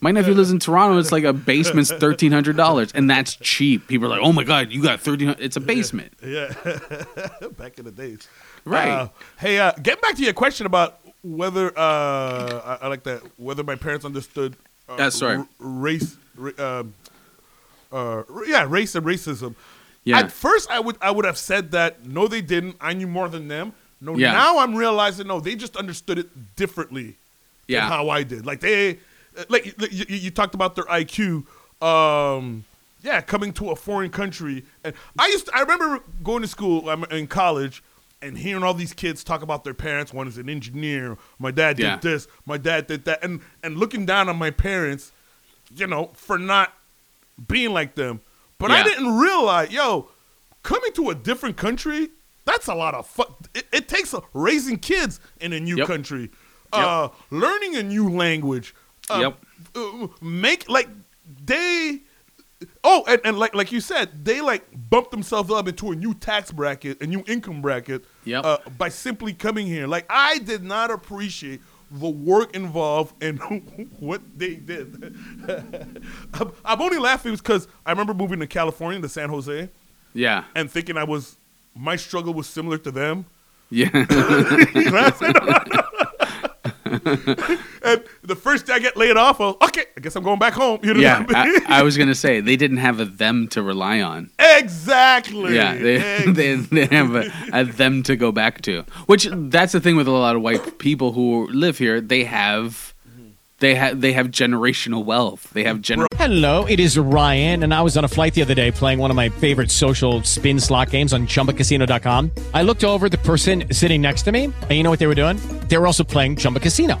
My nephew lives in Toronto. It's like a basement's [LAUGHS] thirteen hundred dollars, and that's cheap. People are like, "Oh my god, you got thirteen? It's a basement." yeah, [LAUGHS] back in the days, Right. Uh, hey, uh, get back to your question about whether uh, I, I like that whether my parents understood. Uh, Uh, sorry. r- race. ra- um, uh, yeah, race and racism. Yeah. At first, I would I would have said that no, they didn't. I knew more than them. No, Yeah. now I'm realizing no, they just understood it differently. Yeah. than how I did. Like they, like you, you, you talked about their IQ. Um, yeah, coming to a foreign country. And I used to, I remember going to school um, in college and hearing all these kids talk about their parents. One is an engineer. My dad did Yeah. this. My dad did that. And and looking down on my parents, you know, for not being like them. But I didn't realize, yo, coming to a different country, that's a lot of fun. It, it takes a, raising kids in a new Yep. country, uh, learning a new language. Uh, Yep. uh, make like they. Oh, and, and like like you said, they like bump themselves up into a new tax bracket, a new income bracket, Yep. uh, by simply coming here. Like I did not appreciate the work involved and [LAUGHS] what they did. [LAUGHS] I'm, I'm only laughing because I remember moving to California, to San Jose, Yeah. and thinking I was my struggle was similar to them. Yeah. [LAUGHS] [LAUGHS] And the first day I get laid off, well, okay, I guess I'm going back home. You know yeah. I mean? I, I was gonna say they didn't have a them to rely on. exactly. Yeah, they, [LAUGHS] Ex- they, they have a, a them to go back to. Which that's the thing with a lot of white people who live here. They have they have they have generational wealth. They have gener- Hello, it is Ryan, and I was on a flight the other day playing one of my favorite social spin slot games on chumbacasino.com. I looked over the person sitting next to me, and you know what they were doing? They were also playing Chumba Casino.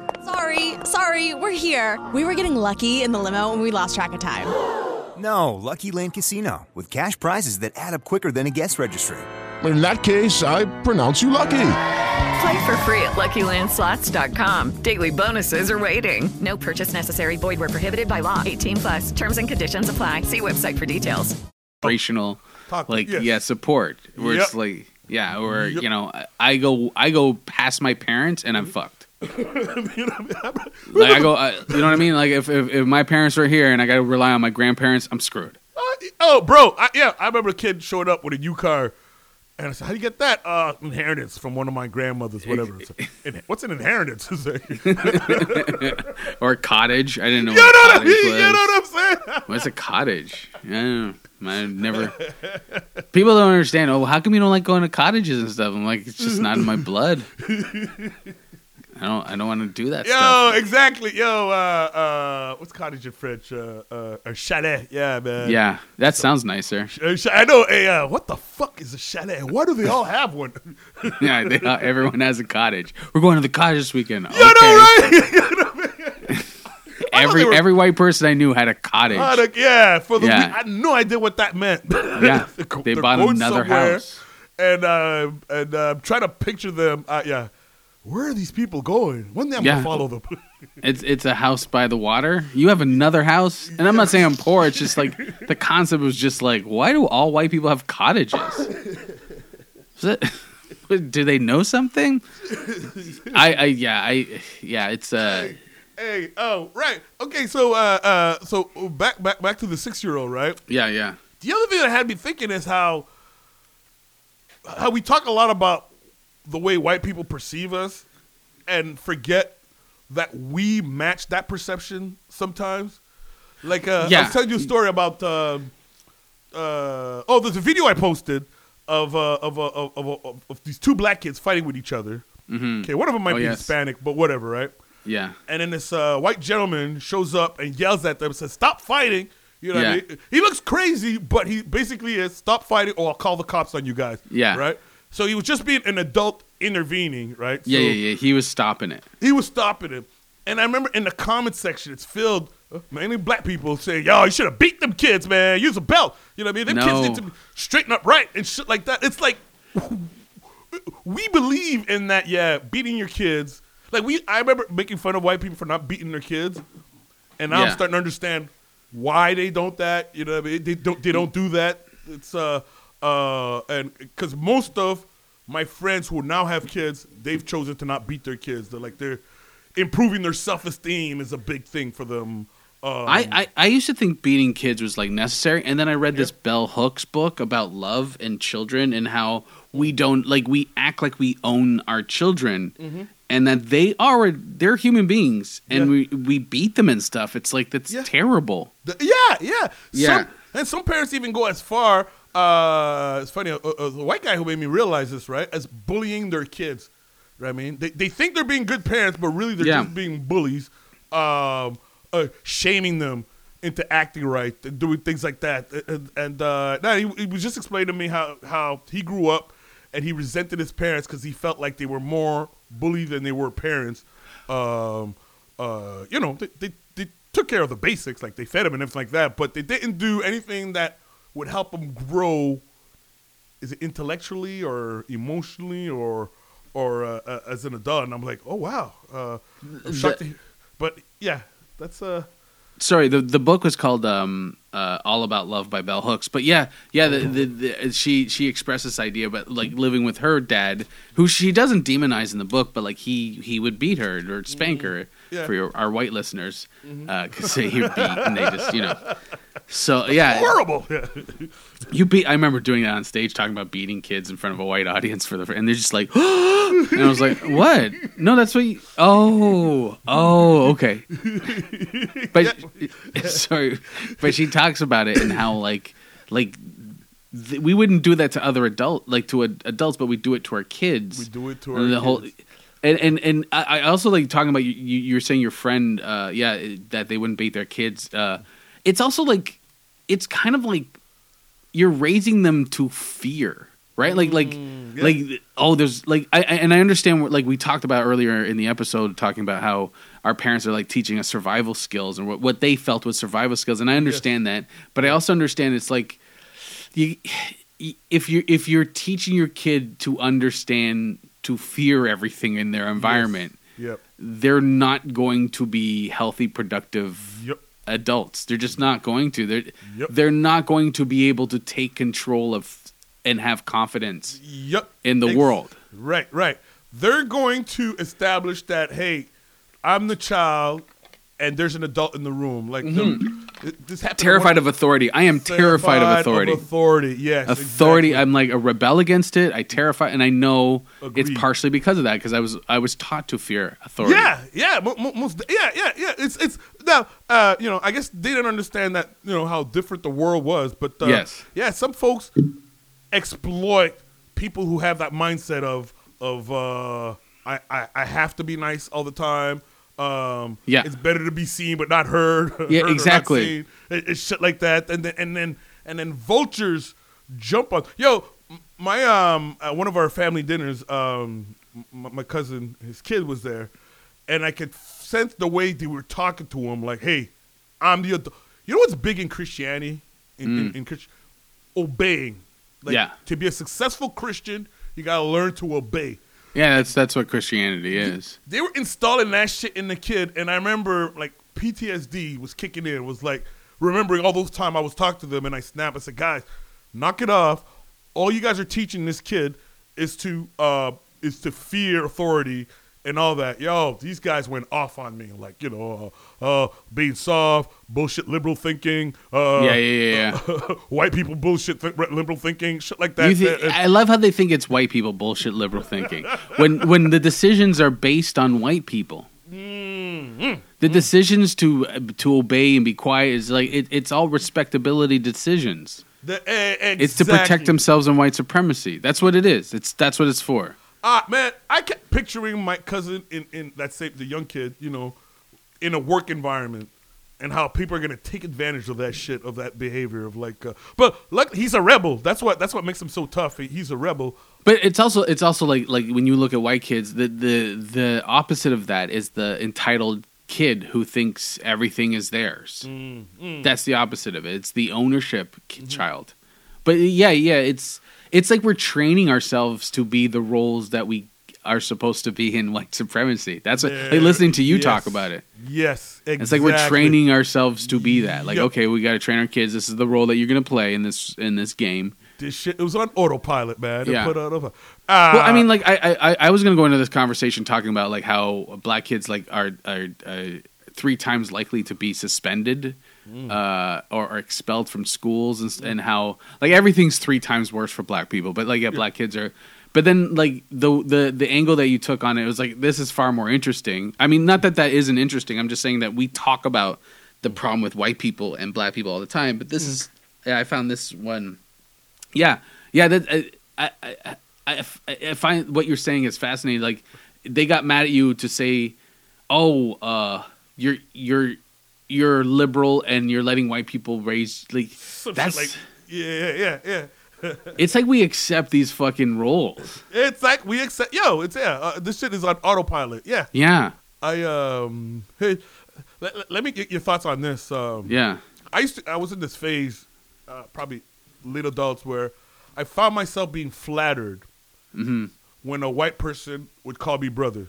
Sorry, sorry, we're here. We were getting lucky in the limo and we lost track of time. No, Lucky Land Casino, with cash prizes that add up quicker than a guest registry. In that case, I pronounce you lucky. Play for free at LuckyLandSlots.com. Daily bonuses are waiting. No purchase necessary. Void where prohibited by law. 18 plus. Terms and conditions apply. See website for details. Operational, Talk- like yes. yeah support. Where it's Yep. like yeah, or Yep. you know I- I go I go past my parents and I'm mm-hmm. fucked. [LAUGHS] Like I go, I, you know what I mean? Like if, if if my parents are here and I got to rely on my grandparents, I'm screwed. Uh, oh, bro, I, yeah, I remember a kid showed up with a U car, and I said, "How do you get that uh, inheritance from one of my grandmothers? Whatever. In- [LAUGHS] what's an inheritance?" [LAUGHS] Or a cottage. I didn't know know what a what I was. You know what I'm saying? What's a cottage? Yeah, I never. People don't understand. Oh, how come you don't like going to cottages and stuff? I'm like, it's just not in my blood. I don't. I don't want to do that Yo, stuff. exactly. Yo, uh, uh, what's cottage in French? Uh, uh, a chalet. Yeah, man. Yeah, that sounds nicer. I know. Hey, uh, what the fuck is a chalet? Why do they all have one? [LAUGHS] Yeah, they, uh, everyone has a cottage. We're going to the cottage this weekend. You know, right? [LAUGHS] [LAUGHS] Every were- every white person I knew had a cottage. The- yeah, for the Yeah. week. I had no idea what that meant. Yeah, They're they bought another house. and uh, and uh, trying to picture them. Uh, yeah, where are these people going? One day I'm Yeah. gonna follow them. [LAUGHS] It's it's a house by the water. You have another house, and I'm not saying I'm poor. It's just like [LAUGHS] the concept was just like, why do all white people have cottages? Is it, [LAUGHS] do they know something? I, I yeah I yeah it's uh hey, oh right, okay. So uh, uh, so back back back to the six year old, right? yeah yeah The other thing that had me thinking is how how we talk a lot about the way white people perceive us and forget that we match that perception sometimes. Like uh, I Yeah. was telling you a story about uh, uh, oh, there's a video I posted of uh, of, uh, of, of, of, of these two black kids fighting with each other. Okay, one of them might Oh, be yes. Hispanic, but whatever, right? yeah And then this uh, white gentleman shows up and yells at them and says, Stop fighting. You know what I mean? He looks crazy, but he basically is stop fighting or I'll call the cops on you guys. Yeah. Right? So he was just being an adult intervening, right? yeah so yeah yeah. He was stopping it. He was stopping him. And I remember in the comment section, it's filled uh, mainly black people saying, Yo, you should have beat them kids, man. Use a belt. You know what I mean? Them No. kids need to straighten up right and shit like that. It's like [LAUGHS] we believe in that, yeah, beating your kids. Like we I remember making fun of white people for not beating their kids. And now I'm starting to understand why they don't that. You know, what I mean? they don't they don't do that. It's uh uh and because most of my friends who now have kids, they've chosen to not beat their kids. They're like they're improving their self esteem is a big thing for them. Um, I, I, I used to think beating kids was like necessary, and then I read this Bell Hooks book about love and children and how we don't like we act like we own our children, Mhm. and that they are they're human beings, and we we beat them and stuff. It's like that's terrible. The- yeah, yeah, Yeah. Some, and some parents even go as far. Uh, it's funny. A, a, a white guy who made me realize this, right? As bullying their kids. Right? I mean, they, they think they're being good parents, but really they're Yeah. just being bullies, um, uh, shaming them into acting right, doing things like that. And, and uh, no, he, he was just explaining to me how how he grew up, and he resented his parents because he felt like they were more bullied than they were parents. Um, uh, you know, they, they, they took care of the basics, like they fed him and everything like that, but they didn't do anything that would help them grow. Is it intellectually or emotionally or or uh, uh, as an adult? And I'm like, oh wow, uh, I'm shocked to hear- But yeah, that's uh, Sorry, the the book was called um, uh, "All About Love" by Bell Hooks. But yeah, yeah, the, the, the, she she expressed this idea but like living with her dad, who she doesn't demonize in the book, but like he he would beat her or spank her mm-hmm. Yeah. for your, our white listeners mm-hmm. uh, because he would beat and they just you know. So yeah, horrible. Yeah. [LAUGHS] you beat. I remember doing that on stage, talking about beating kids in front of a white audience for the, and they're just like, [GASPS] and I was like, what? No, that's what. You, oh, oh, okay. [LAUGHS] But sorry, but she talks about it and how like like th- we wouldn't do that to other adult like to ad- adults, but we do it to our kids. We do it to our the whole. And, and and I I also like talking about you. You were saying your friend, uh, yeah, that they wouldn't beat their kids. Uh, it's also like, it's kind of like you're raising them to fear, right? Like like Mm, yeah. like oh, there's like I, I and I understand what like we talked about earlier in the episode, talking about how our parents are like teaching us survival skills and what what they felt was survival skills, and I understand that, but I also understand it's like you if you if you're teaching your kid to understand to fear everything in their environment Yep. they're not going to be healthy productive Yep. adults they're just not going to they're Yep. they're not going to be able to take control of and have confidence Yep. in the Ex- world Right, right. They're going to establish that hey, I'm the child, and there's an adult in the room. Like the- this happened. Mm-hmm. terrified of authority i am terrified of authority authority, yes. authority exactly. i'm like a rebel against it i terrify and i know it's partially because of that because i was i was taught to fear authority Yeah, yeah, mo- mo- most, yeah, yeah, yeah. It's it's now, uh, you know, I guess they didn't understand that, you know, how different the world was. But uh, Yes. yeah, some folks exploit people who have that mindset of of uh, I, I I have to be nice all the time. Um, Yeah. it's better to be seen but not heard. [LAUGHS] Yeah, heard exactly. It- it's shit like that, and then and then and then vultures jump on. Yo, my um, at one of our family dinners, um, m- my cousin, his kid was there, and I could sense the way they were talking to him, like, "Hey, I'm the adult." You know what's big in Christianity? In, in, in Christ- obeying. Like, Yeah. To be a successful Christian, you gotta learn to obey. Yeah that's that's what christianity is They were installing that shit in the kid, and I remember like PTSD was kicking in. Was like remembering all those time I was talking to them, and I snapped. I said, "Guys, knock it off. All you guys are teaching this kid is to uh is to fear authority and all that. Yo, these guys went off on me, like you know, uh, uh being soft, bullshit, liberal thinking. Uh, Yeah, yeah, yeah, [LAUGHS] white people bullshit, th- liberal thinking, shit like that. You thi- Uh, I love how they think it's white people bullshit liberal thinking when when the decisions are based on white people. Mm-hmm. The decisions to to obey and be quiet is like it, it's all respectability decisions. the, eh, It's to protect themselves on white supremacy. That's what it is. It's that's what it's for. Ah, man, I kept picturing my cousin in, in let's say the young kid, you know, in a work environment, and how people are gonna take advantage of that shit, of that behavior, of like, uh, but look, he's a rebel. That's what that's what makes him so tough. He- He's a rebel. But it's also it's also like like when you look at white kids, the the the opposite of that is the entitled kid who thinks everything is theirs. mm. That's the opposite of it. It's the ownership ki- child. But yeah, yeah, it's it's like we're training ourselves to be the roles that we are supposed to be in white supremacy. That's what, like listening to you yes. talk about it. Yes, exactly. It's like we're training ourselves to be that. Like, Yep. okay, we got to train our kids. This is the role that you're going to play in this in this game. This shit. It was on autopilot, man. They Yeah. Put over. well, I Ah, mean, like I, I, I was gonna go into this conversation talking about like how black kids like are are uh, three times likely to be suspended uh, or, expelled from schools and, and how like everything's three times worse for black people but like yeah, black kids are but then like the the the angle that you took on it was like this is far more interesting. I mean not that that isn't interesting i'm just saying that we talk about the problem with white people and black people all the time but this is yeah, i found this one yeah yeah that uh, I, I, I, I, I find what you're saying is fascinating like they got mad at you to say oh uh you're you're you're liberal and you're letting white people raise like Some shit that's like yeah, yeah, yeah, yeah. [LAUGHS] it's like we accept these fucking roles it's like we accept. Yo, it's yeah. Uh, this shit is on autopilot. Yeah. yeah I um. Hey, let, let- me get your thoughts on this. Um, yeah I used to. I was in this phase, uh, probably late adults, where I found myself being flattered hmm when a white person would call me brother.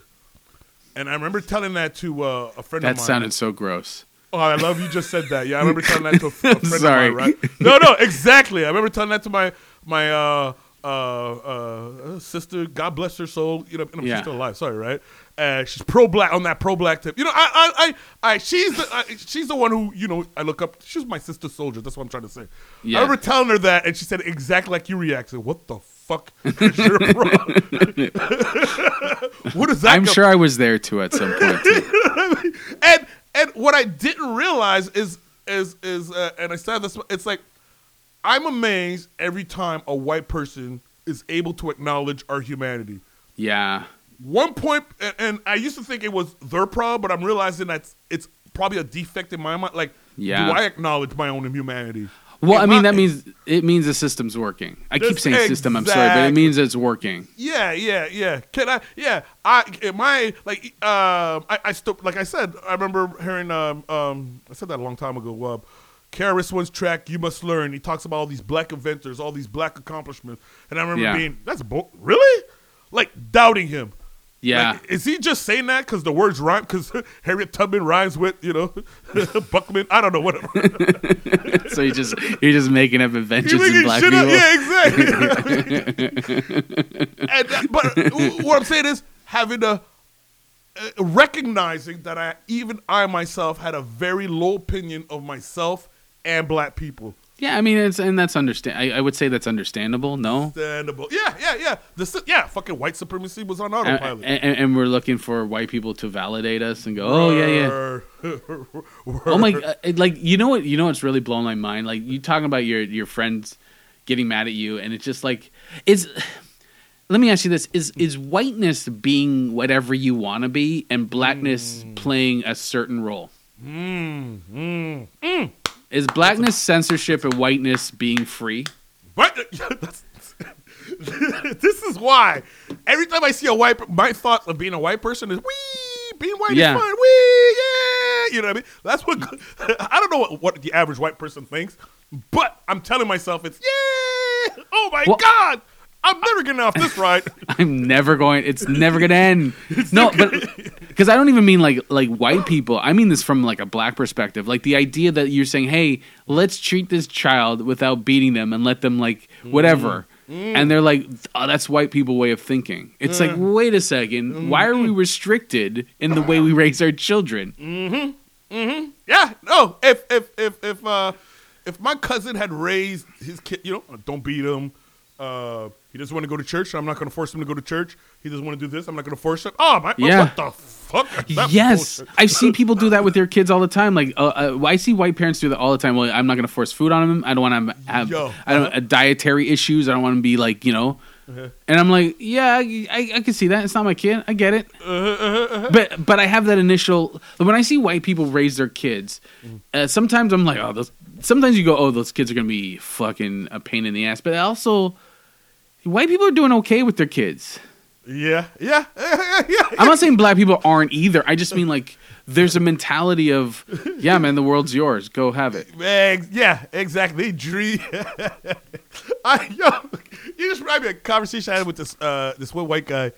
And I remember telling that to uh, a friend of that sounded so gross Oh, I love you just said that. Yeah, I remember telling that to a, friend Sorry. of mine, right? No, no, exactly. I remember telling that to my my uh, uh, uh, sister. God bless her soul. You know, know, Yeah. she's still alive. Sorry, right? Uh, she's pro black on that pro black tip. You know, I, I, I, I she's the I, she's the one who you know I look up. She's my sister soldier. That's what I'm trying to say. Yeah. I remember telling her that, and she said exactly like you reacted. What the fuck? is your problem? [LAUGHS] what is that? i'm go- sure i was there too at some point [LAUGHS] and and what I didn't realize is is is uh, and I said this. It's like I'm amazed every time a white person is able to acknowledge our humanity. yeah One point, and- I used to think it was their problem, but I'm realizing that it's, it's probably a defect in my mind. Like, Yeah. do I acknowledge my own humanity? Well i mean that means it means the system's working i keep saying system i'm sorry but it means it's working Yeah, yeah, yeah. Can I? Yeah, I. Am I like? Um, I, I still like I said. I remember hearing. Um, um, I said that a long time ago. Uh, KRS-One's track, "You Must Learn." He talks about all these black inventors, all these black accomplishments, and I remember Yeah. being, "That's bull, really?" Like doubting him. Yeah Like, is he just saying that because the words rhyme? Because [LAUGHS] Harriet Tubman rhymes with you know [LAUGHS] Buckman. I don't know whatever. [LAUGHS] so you just you're just making up inventions You're in black people up. Yeah, exactly. and but what I'm saying is having a uh, recognizing that I even I myself had a very low opinion of myself and black people. Yeah, I mean, it's and that's understand. I, I would say that's understandable. No, Understandable. Yeah, yeah, yeah. The yeah, fucking white supremacy was on autopilot. and, and we're looking for white people to validate us and go, oh yeah, yeah. [LAUGHS] Oh my, like you know what? You know what's really blowing my mind? Like you talking about your your friends getting mad at you, and it's just like is. Let me ask you this: Is is whiteness being whatever you want to be, and blackness playing a certain role? Mm, mm, mm. Is blackness censorship and whiteness being free? But [LAUGHS] that's, this is why every time I see a white, my thoughts of being a white person is wee, being white Yeah. is fun, wee, yeah. You know what I mean? That's what [LAUGHS] I don't know what, what the average white person thinks, but I'm telling myself it's yeah. Oh my Well- god, I'm never getting off this ride. [LAUGHS] I'm never going. It's never gonna end. [LAUGHS] no, but because [LAUGHS] I don't even mean like like white people. I mean this from like a black perspective. Like the idea that you're saying, hey, let's treat this child without beating them and let them like whatever. And they're like, oh, that's white people way of thinking. It's like, wait a second, why are we restricted in the way we raise our children? Mm-hmm. Mm-hmm. Yeah. No. If if if if uh if my cousin had raised his kid, you know, don't beat him. Uh, he doesn't want to go to church. I'm not going to force him to go to church. He doesn't want to do this. I'm not going to force him. Oh my! Yeah. What the fuck? Yes, bullshit. I see people do that with their kids all the time. Like, uh, uh, I see white parents do that all the time. Well, I'm not going to force food on them. I don't want to have, Yo, I don't uh-huh. uh, dietary issues. I don't want to be like, you know. Uh-huh. And I'm like, yeah, I, I, I can see that. It's not my kid. I get it. Uh-huh, But but I have that initial when I see white people raise their kids. Mm. Uh, sometimes I'm like, oh, those. Sometimes you go, oh, those kids are gonna be fucking a pain in the ass. But also, white people are doing okay with their kids. Yeah, [LAUGHS] yeah, yeah, yeah. I'm not saying black people aren't either. I just mean like there's a mentality of, yeah, man, the world's yours. Go have it. Yeah, exactly. Dream. [LAUGHS] I yo, you just remind me of a conversation I had with this uh, this one white guy,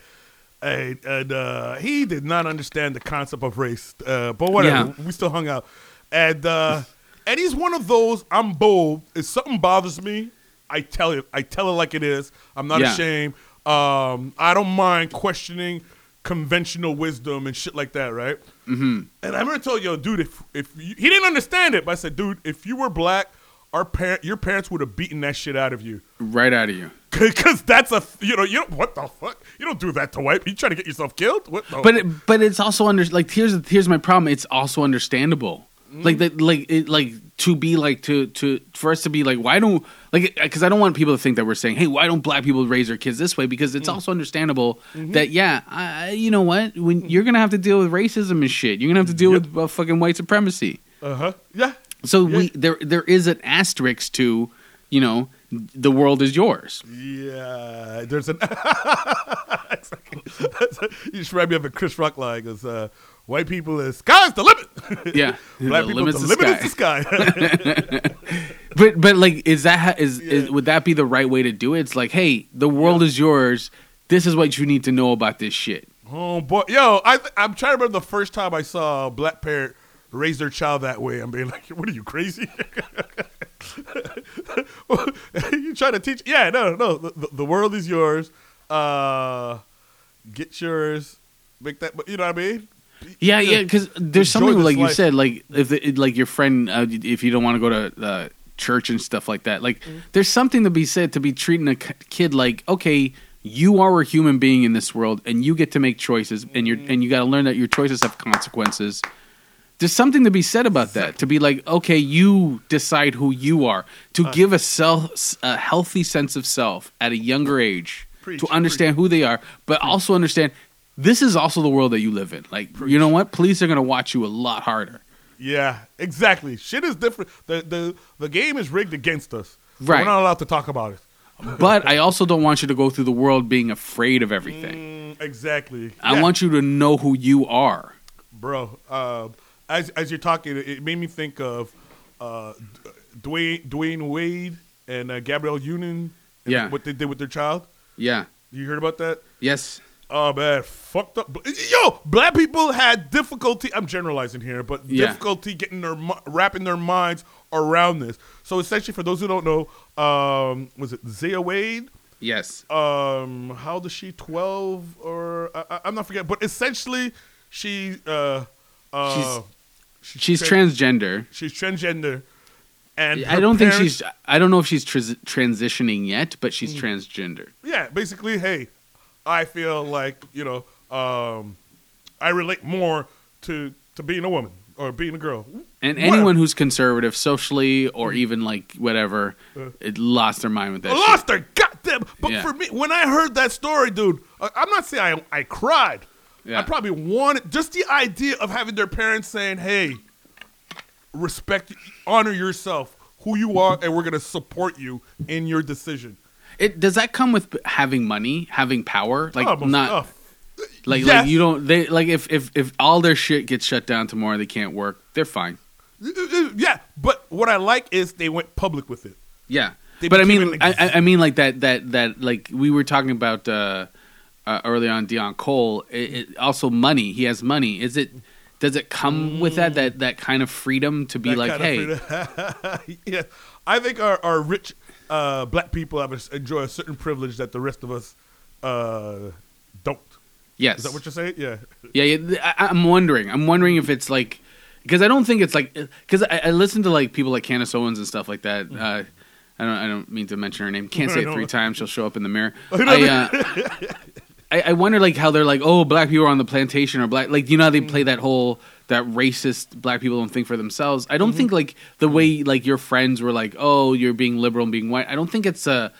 and, and uh, he did not understand the concept of race. Uh, but whatever, we still hung out, and uh, and he's one of those. I'm bold. If something bothers me, I tell it. I tell it like it is. I'm not Yeah. ashamed. Um, I don't mind questioning conventional wisdom and shit like that, right? Mm-hmm. And I remember telling yo, dude, if if you, he didn't understand it, but I said, dude, if you were black, our parent, your parents would have beaten that shit out of you. Right out of you. Because that's a you know you don't what the fuck you don't do that to white you trying to get yourself killed what the But it, but it's also under like here's here's my problem. It's also understandable. Like that like it, like to be like to to for us to be like why don't like because I don't want people to think that we're saying hey why don't black people raise their kids this way? Because it's also understandable that yeah I, you know what? When you're gonna have to deal with racism and shit. You're gonna have to deal with uh, fucking white supremacy. uh huh yeah. So we there there is an asterisk to you know the world is yours. yeah there's an [LAUGHS] you just remind me of a Chris Rock line goes uh, white people is sky's the limit Yeah, [LAUGHS] black The people the limit is the sky [LAUGHS] [LAUGHS] But but like, is that is, is would that be the right way to do it? It's like, hey, the world is yours. This is what you need to know about this shit. Oh boy, yo, I th- I'm trying to remember the first time I saw a black parent raise their child that way. I'm being like, what are you crazy? you trying to teach? Yeah, no, no. The, the, world is yours. Uh, get yours. Make that. But you know what I mean? Yeah, yeah, because there's something this like you said, like if it, like your friend, uh, if you don't want to go to uh, church and stuff like that, like Mm-hmm. there's something to be said to be treating a kid like, okay, you are a human being in this world, and you get to make choices, and you are and you got to learn that your choices have consequences. There's something to be said about that. To be like, okay, you decide who you are. To Uh. give a self, a healthy sense of self at a younger age, Preach, to understand who they are, but also understand this is also the world that you live in. Like, you know what? Police are going to watch you a lot harder. Yeah, exactly. Shit is different. The the the game is rigged against us. So Right. We're not allowed to talk about it. [LAUGHS] But I also don't want you to go through the world being afraid of everything. Mm, exactly. I Yeah. want you to know who you are. bro. Uh, as as you're talking, it, made me think of uh, Dwyane Dwyane Wade and uh, Gabrielle Union. and Yeah. what they did with their child. Yeah. You heard about that? Yes. Oh man, fucked up. Yo, black people had difficulty. I'm generalizing here, but Yeah. difficulty getting their wrapping their minds around this. So essentially, for those who don't know, um, was it Zaya Wade? Yes. um how does she 12 or I, i'm not forgetting but essentially she uh uh She's tran- transgender. she's transgender and I don't think she's. I don't know if she's transitioning yet, but she's transgender. yeah basically hey i feel like you know um i relate more to to being a woman or being a girl And Whatever. anyone who's conservative socially or even like whatever, it lost their mind with that. I shit. lost her goddamn but Yeah. for me when i heard that story dude i'm not saying i, I cried Yeah. I probably wanted just the idea of having their parents saying, "Hey, respect, honor yourself, who you are, and we're gonna support you in your decision." It does that come with having money, having power, like Oh, not oh, like yes. like you don't they like if if if all their shit gets shut down tomorrow, they can't work. They're fine. yeah, but what I like is they went public with it. Yeah, They but I mean, I, I mean like that that that like we were talking about uh, uh, early on, Dion Cole. It, it, also, money. He has money. Is it? Does it come with that that that kind of freedom to be That like, hey, [LAUGHS] yeah, I think our, our rich uh, black people have a, enjoy a certain privilege that the rest of us uh, don't. yes, Is that what you're saying? Yeah. Yeah, yeah. I, I'm wondering. I'm wondering if it's like because I don't think it's like because I, I listen to like people like Candace Owens and stuff like that. Uh, I don't. I don't mean to mention her name. Can't [LAUGHS] say it three times. She'll show up in the mirror. [LAUGHS] I. I, uh, I, I wonder like how they're like, oh, black people are on the plantation or black. Like you know how they play that whole that racist black people don't think for themselves. I don't mm-hmm. think like the mm-hmm. way like your friends were like, oh, you're being liberal and being white. I don't think it's a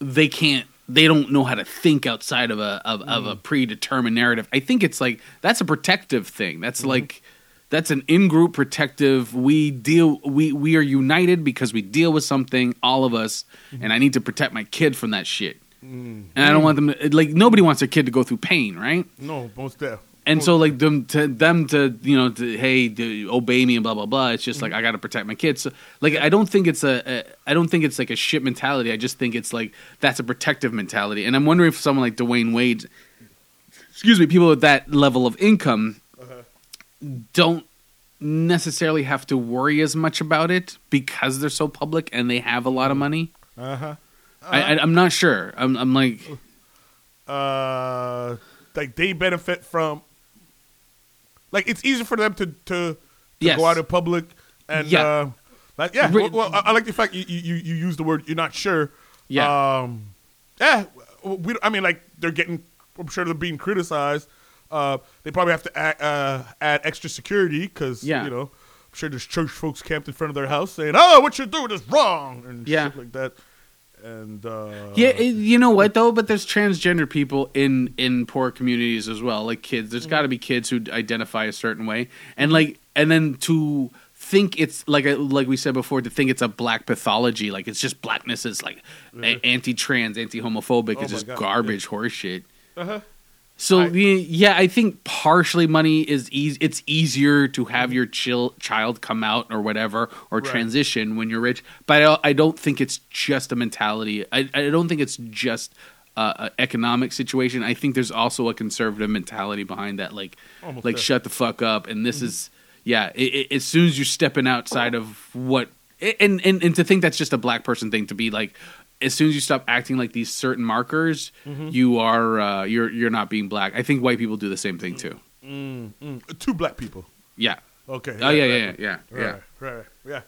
they can't they don't know how to think outside of a of, of a mm-hmm. predetermined narrative. I think it's like that's a protective thing. That's like that's an in-group protective. We deal we we are united because we deal with something, all of us, and I need to protect my kid from that shit. Mm. And I don't want them to, like nobody wants their kid to go through pain, right? No, most deaf. And so like them to them to you know to hey to obey me and blah blah blah. It's just like I got to protect my kids. So like I don't think it's a, a I don't think it's like a shit mentality. I just think it's like that's a protective mentality. And I'm wondering if someone like Dwyane Wade, excuse me, people with that level of income don't necessarily have to worry as much about it because they're so public and they have a lot of money. Uh huh. I, I, I'm not sure. I'm, I'm like, Uh, like they benefit from. Like it's easier for them to to, to Yes. go out in public and Yeah. uh, like yeah. Well, well, I, I like the fact you, you you use the word you're not sure. Yeah. Um, yeah. We. I mean, like they're getting. I'm sure they're being criticized. Uh, they probably have to add, uh, add extra security because Yeah. you know. I'm sure there's church folks camped in front of their house saying, "Oh, what you're doing is wrong," and Yeah. shit like that. And uh, Yeah, it- you know what though? But there's transgender people in in poor communities as well, like kids. There's got to be kids who identify a certain way, and like, and then to think it's like a, like we said before, to think it's a black pathology, like it's just blackness is like anti-trans, anti-homophobic, Oh it's just God, garbage horseshit. Uh-huh. So the- yeah, I think partially money is easy. It's easier to have your chill, child come out or whatever or Right. transition when you're rich. But I, I don't think it's just a mentality. I, I don't think it's just uh, an economic situation. I think there's also a conservative mentality behind that. Like, Almost like there. shut the fuck up. And this is yeah. It, it, as soon as you're stepping outside of what and, and and to think that's just a black person thing to be like. As soon as you stop acting like these certain markers, Mhm. you are uh, you're you're not being black. I think white people do the same thing too. Mm, mm. Two black people. Yeah. Okay. Oh yeah, yeah, right, yeah, yeah, yeah. Right, right, yeah.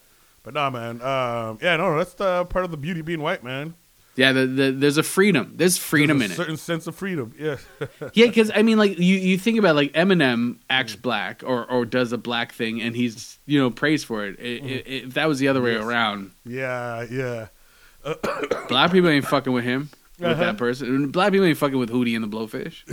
But nah, man. Um, yeah, no, that's the part of the beauty of being white, man. Yeah, the, the, there's a freedom. There's freedom There's in a it. certain sense of freedom. Yeah. [LAUGHS] yeah, because I mean, like you, you think about like Eminem acts Mm. black or, or does a black thing, and he's you know praised for it. I- I- if that was the other way Mm. Around, yeah, yeah. [COUGHS] black people ain't fucking with him with Uh-huh. that person. Black people ain't fucking with Hootie and the Blowfish.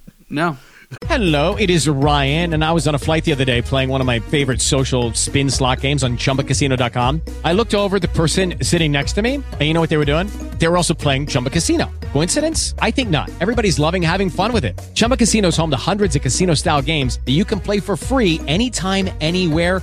[LAUGHS] no. Hello, it is Ryan, and I was on a flight the other day playing one of my favorite social spin slot games on chumbacasino.com. I looked over the person sitting next to me, and you know what they were doing? They were also playing Chumba Casino. Coincidence? I think not. Everybody's loving having fun with it. Chumba Casino is home to hundreds of casino style games that you can play for free anytime, anywhere,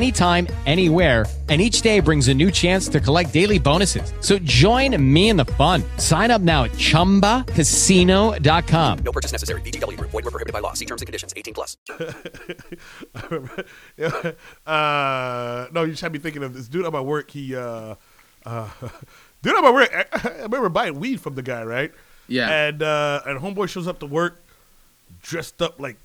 anytime, anywhere. And each day brings a new chance to collect daily bonuses. So join me in the fun. Sign up now at chumbacasino.com. No purchase necessary. VGW Group. Void were prohibited by law. See terms and conditions. 18 plus. [LAUGHS] I remember, [LAUGHS] yeah, uh, no, you just had me thinking of this dude at my work. He, uh, uh, [LAUGHS] dude at my work. I, I remember buying weed from the guy, right? Yeah. And uh, and homeboy shows up to work, dressed up like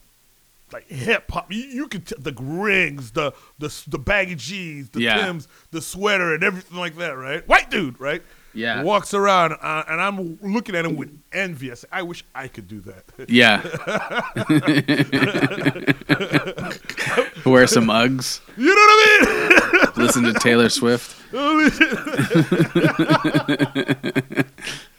like hip hop. You, you could t- the rings, the the the baggy jeans, the Yeah. Tims, the sweater, and everything like that, right? White dude, right? Yeah. Walks around, uh, and I'm looking at him with envy. I say, I wish I could do that. Yeah. [LAUGHS] [LAUGHS] Wear some Uggs. You know what I mean? Listen to Taylor Swift. [LAUGHS]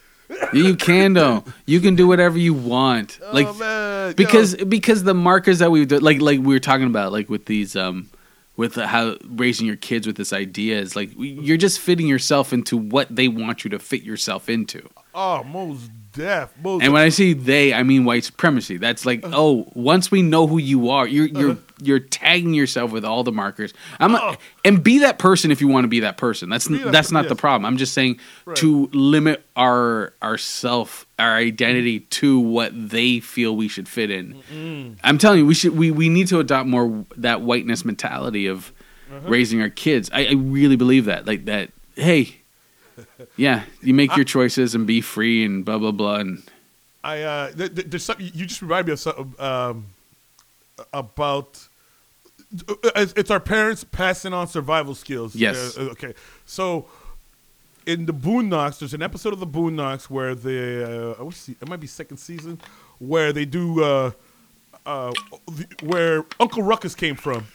you can though. You can do whatever you want. Like Oh, man, because because the markers that we do, like like we were talking about, like with these um with how raising your kids with this idea is like you're just fitting yourself into what they want you to fit yourself into. Oh, most deaf. Most And when I say they, I mean white supremacy. That's like, Uh-huh. oh, once we know who you are, you're you're you're tagging yourself with all the markers. I'm not, and be that person if you want to be that person. That's Oh. That that's not the problem. I'm just saying Right. to limit our our self, our identity to what they feel we should fit in. I'm telling you, we should we, we need to adopt more that whiteness mentality of Uh-huh. raising our kids. I, I really believe that. Like that. Hey, [LAUGHS] yeah, you make your choices and be free and blah blah blah. And I uh, th- th- there's something you just remind me of something um, about. It's our parents passing on survival skills. Yes. Uh, okay. So in the Boondocks, there's an episode of the Boondocks where the uh, it might be second season where they do uh, uh, the, where Uncle Ruckus came from,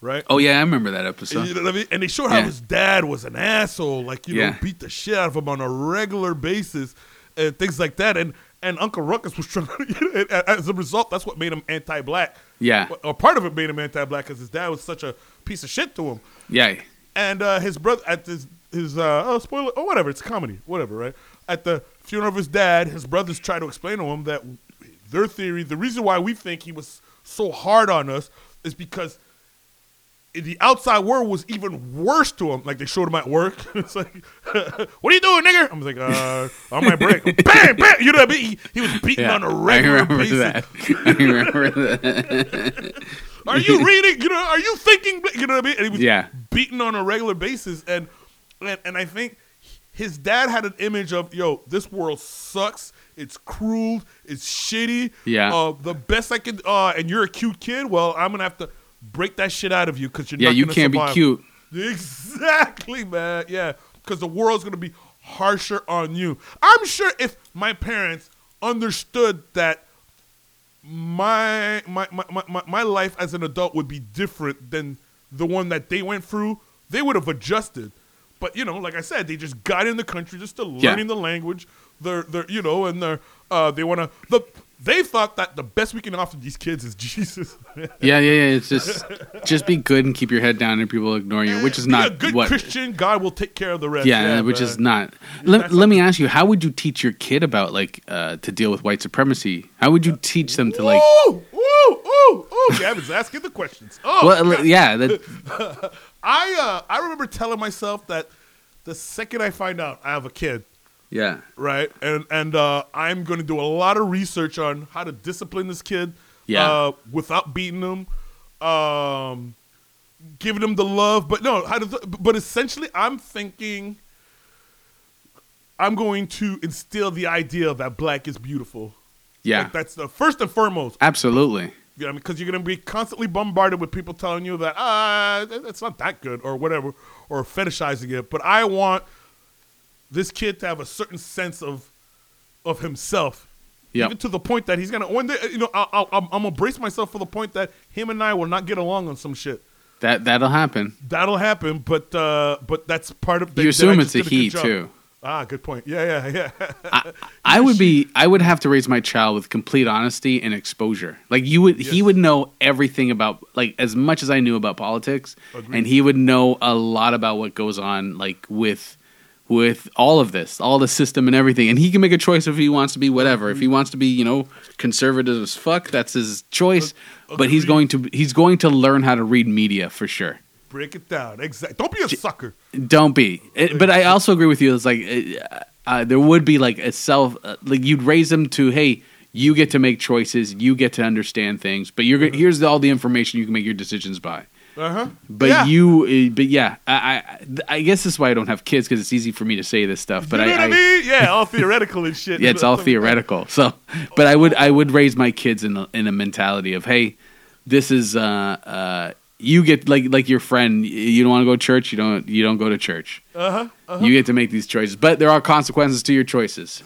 right? oh yeah, I remember that episode. You know what I mean? And they showed how Yeah. his dad was an asshole, like you know, Yeah. beat the shit out of him on a regular basis, and things like that. And and Uncle Ruckus was trying. And as a result, that's what made him anti-black. Yeah. or part of it made him anti-black because his dad was such a piece of shit to him. Yeah. And uh, his brother at his his uh, oh spoiler oh whatever it's comedy whatever right at the funeral of his dad his brothers try to explain to him that their theory the reason why we think he was so hard on us is because the outside world was even worse to him. Like they showed him at work. [LAUGHS] it's like, [LAUGHS] what are you doing, nigga? I'm like, uh, on my break. [LAUGHS] bam, bam. You know what I mean? He, he was beating Yeah, on a regular I remember basis. that. I remember that. Are you reading? You know, are you thinking? You know what I mean? And he was Yeah. beaten on a regular basis, and and and I think his dad had an image of yo, this world sucks. It's cruel. It's shitty. Yeah. Uh, the best I could. Uh, and you're a cute kid. Well, I'm gonna have to break that shit out of you because you're Yeah, not you can't be cute. Exactly, man. Yeah, because the world's gonna be harsher on you. I'm sure if my parents understood that my my, my, my, my life as an adult would be different than the one that they went through, they would have adjusted. But you know, like I said, they just got in the country, just Yeah. learning the language. They're they're you know, and they're uh they wanna the they thought that the best we can offer these kids is [LAUGHS] Jesus. Yeah, yeah, yeah. It's just just be good and keep your head down, and people will ignore you, which is Be not a good what. Christian. God will take care of the rest. yeah, which is not. Let, let me ask you: How would you teach your kid about like uh, to deal with white supremacy? How would you teach them to like? Ooh, ooh, ooh, ooh! Gavin's asking the questions. Oh, Well, yeah, that, [LAUGHS] I uh, I remember telling myself that the second I find out I have a kid, yeah, right, and and uh, I'm going to do a lot of research on how to discipline this kid, Yeah. uh, without beating him, um, giving him the love, but no, how to, but essentially, I'm thinking. I'm going to instill the idea that black is beautiful. yeah, Like, that's the first and foremost. absolutely. You know, because you're going to be constantly bombarded with people telling you that ah, that- it's not that good or whatever, or fetishizing it. But I want this kid to have a certain sense of of himself, Yep. even to the point that he's gonna one day. You know, I'll, I'll, I'm, I'm gonna brace myself for the point that him and I will not get along on some shit. That that'll happen. That'll happen, but uh, but that's part of. You assume it's a he, too. Ah, good point. Yeah, yeah, yeah. I would be. I would have to raise my child with complete honesty and exposure. Like you would, he would know everything about like as much as I knew about politics, Agreed. and he would know a lot about what goes on like with with all of this, all the system and everything. And he can make a choice if he wants to be whatever. If he wants to be, you know, conservative as fuck, that's his choice. But he's going to he's going to learn how to read media for sure. Break it down. Exactly. Don't be a sucker. Don't be. It, but I also agree with you. It's like uh, uh, there would be like a self, uh, like you'd raise them to, hey, you get to make choices, you get to understand things, but you're go- here's all the information you can make your decisions by. Uh huh. But Yeah. you, uh, but yeah, I, I, I guess this is why I don't have kids because it's easy for me to say this stuff. But you know I, what I, mean? Yeah, [LAUGHS] all theoretical and shit. yeah, it's all theoretical. So, but I would I would raise my kids in a, in a mentality of hey, this is uh uh you get like like your friend you don't want to go to church you don't you don't go to church. Uh huh. Uh-huh. You get to make these choices, but there are consequences to your choices.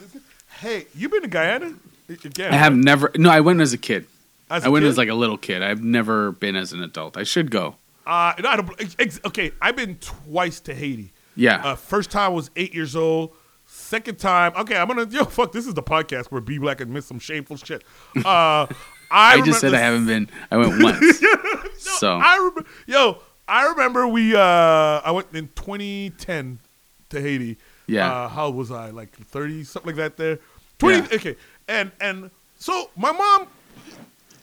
Hey, you been to Guyana? Again, I have never. No, I went as a kid. As I went kid? as like a little kid. I've never been as an adult. I should go. Uh, no, I don't, okay, I've been twice to Haiti. Yeah. Uh, first time was eight years old. Second time, okay, I'm gonna [LAUGHS] yo fuck. This is the podcast where B Black admits some shameful shit. Uh, [LAUGHS] I, I, just said I haven't been. I went [LAUGHS] once. so I remember, yo, I remember we. Uh, I went in 2010 to Haiti. Yeah. Uh, how old was I? Like 30, something like that. There. 20. Yeah. Okay. And and so my mom.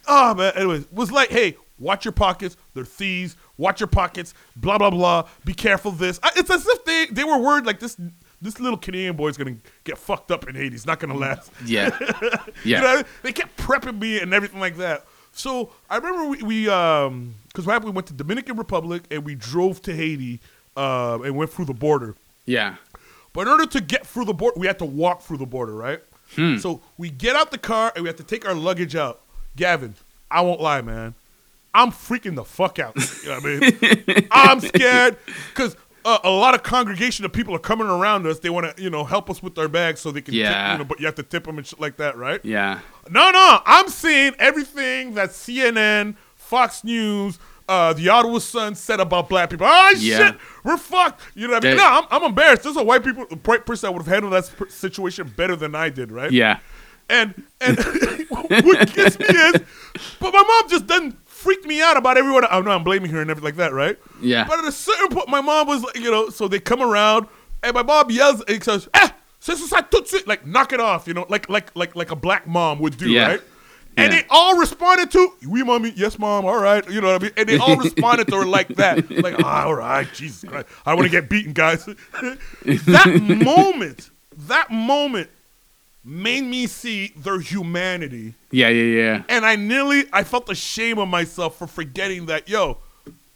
Oh man. Anyways, was like, hey, watch your pockets. They're thieves. Watch your pockets. Blah blah blah. Be careful. of This. I- It's as if they they were worried like this. This little Canadian boy's gonna get fucked up in Haiti. It's not gonna last. yeah, [LAUGHS] You yeah, know, they kept prepping me and everything like that. So I remember we, we um, because what happened, we went to Dominican Republic and we drove to Haiti, uh, and went through the border. yeah. But in order to get through the border, we had to walk through the border, right? Hmm. So we get out the car and we have to take our luggage out. Gavin, I won't lie, man. I'm freaking the fuck out. You know what I mean? [LAUGHS] I'm scared because uh, a lot of congregation of people are coming around us. They want to, you know, help us with our bags so they can, tip, Yeah. you know, but you have to tip them and shit like that, right? Yeah. No, no, I'm seeing everything that CNN, Fox News, uh, the Ottawa Sun said about black people. Oh Yeah. shit, we're fucked. You know what I mean? No, I'm, I'm embarrassed. There's a white people white person that would have handled that situation better than I did, right? Yeah. And and [LAUGHS] what gets me is, but my mom just doesn't freak me out about everyone. I know I'm blaming her and everything like that, right? Yeah. But at a certain point, my mom was like, you know, so they come around and my mom yells and says, "Ah, c'est ça tout de suite," like knock it off, you know, like like like like a black mom would do, Yeah. right? And Yeah. they all responded to, "We mommy, yes mom, all right." You know what I mean? And they all [LAUGHS] responded to her like that, like, "Ah, "All right, Jesus Christ, I want to get beaten, guys." [LAUGHS] that moment, that moment, made me see their humanity, Yeah, yeah, yeah. and I nearly, I felt the shame of myself for forgetting that, yo,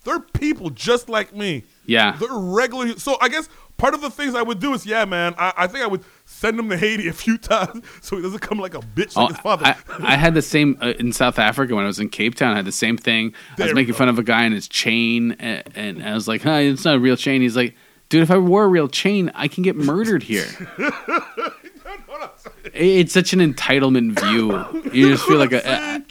they're people just like me. Yeah. They're regular. So I guess part of the things I would do is, yeah, man, I, I think I would send him to Haiti a few [LAUGHS] times so he doesn't come like a bitch like Oh, his father. I, I had the same uh, in South Africa when I was in Cape Town. I had the same thing. I was making fun of a guy in his chain, and, and I was like, "Huh, it's not a real chain." He's like, "Dude, if I wore a real chain, I can get murdered here." [LAUGHS] It- it's such an entitlement view. You just feel like a. I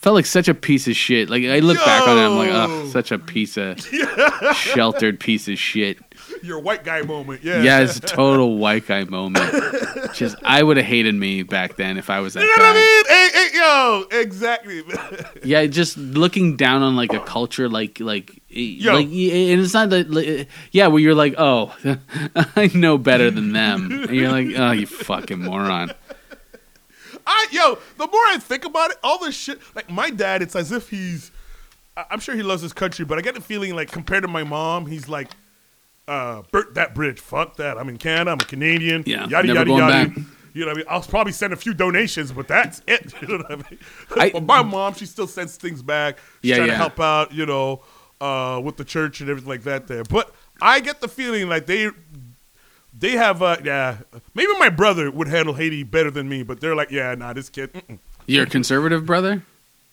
felt like such a piece of shit. Like I look back on it, I'm like, oh, such a piece of [LAUGHS] sheltered piece of shit. Your white guy moment, yeah. Yeah, it's a [LAUGHS] total white guy moment. Just I would have hated me back then if I was that You know guy. what I mean? Hey, hey, yo, exactly. [LAUGHS] Yeah, just looking down on like a culture, like like Yo. like, and it's not that. like, yeah, where you're like, oh, [LAUGHS] I know better than them, and you're like, oh, you fucking moron. I yo, the more I think about it, all this shit. Like my dad, it's as if he's. I'm sure he loves his country, but I get the feeling like compared to my mom, he's like, uh, "Burnt that bridge. Fuck that. I'm in Canada. I'm a Canadian. Yeah, yada never yada going yada." back. You know what I mean? I'll probably send a few donations, but that's [LAUGHS] it. You know what I mean? I- but my mom, she still sends things back. She's Yeah, trying yeah. to help out, you know, uh, with the church and everything like that there. But I get the feeling like they they have uh yeah maybe my brother would handle Haiti better than me, but they're like, yeah, nah, this kid mm-mm. You're a conservative brother.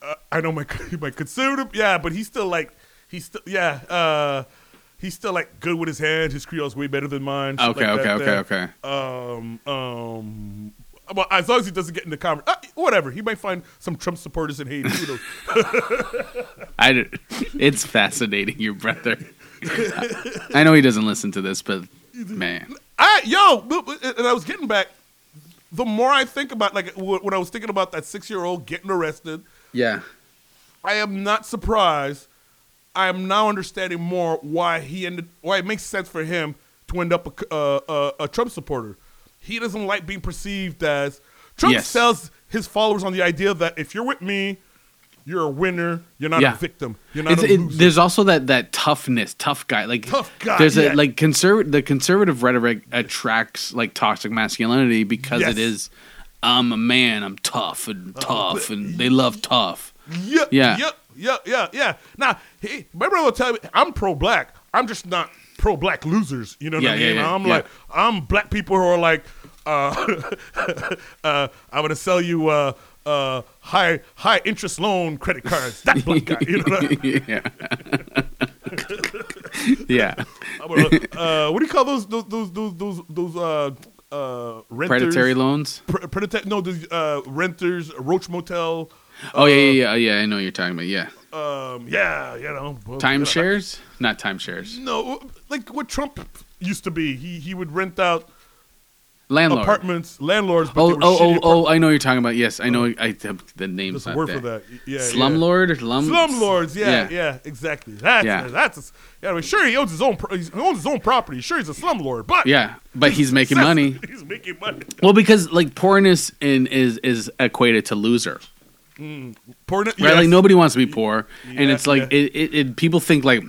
Uh, I know my [LAUGHS] my conservative, yeah, but he's still like he's still yeah, uh he's still like good with his hands. His Creole's way better than mine. Okay, like okay, okay, there. Um, um, well, as long as he doesn't get in the conversation, uh, whatever. He might find some Trump supporters in Haiti. Who knows? [LAUGHS] I, it's fascinating, your brother. I know he doesn't listen to this, but man, I yo, and I was getting back. The more I think about, like when I was thinking about that six-year-old getting arrested, yeah, I am not surprised. I am now understanding more why he ended. Why it makes sense for him to end up a, uh, a, a Trump supporter. He doesn't like being perceived as Trump Yes. sells his followers on the idea that if you're with me, you're a winner. You're not Yeah. a victim. You're not it- there's also that that toughness, tough guy. Like Tough guy, There's yeah. a like conservative. The conservative rhetoric attracts like toxic masculinity because Yes. it is. I'm a man. I'm tough and Uh, tough, and they love tough. Yeah, Yeah. yeah, yeah, yeah, yeah. Now, he, my brother will tell me I'm pro-black. I'm just not pro-black losers. You know what Yeah, I mean? yeah, I'm yeah. like I'm black people who are like, uh, [LAUGHS] uh, I'm gonna sell you uh, uh, high high interest loan credit cards. That black guy. You know what I mean? [LAUGHS] yeah. yeah. [LAUGHS] I'm uh, what do you call those those those those those, those uh, uh, renters? Predatory loans. Pre- predata- no, those uh, renters, Roach Motel. Oh yeah, yeah, yeah, yeah. I know what you're talking about. Yeah. Um, yeah, you know, well, you know, Timeshares, not timeshares. No, like what Trump used to be. He he would rent out Landlord. apartments, landlords. But Oh, were oh, oh, oh! I know you're talking about. Yes, I know. I the name's There's a not word there. for that. Yeah, Slumlord, yeah. slum, Slumlords. Yeah, yeah. yeah, exactly. That's Yeah. that's. Yeah, I mean, sure he owns his own. pro- He owns his own property. Sure, he's a slumlord, but Yeah, but he's making money. [LAUGHS] He's making money. Well, because like poorness in is is equated to loser, Mm. Poor, right? yes. Like nobody wants to be poor, and it's like yeah. it, it, it. People think like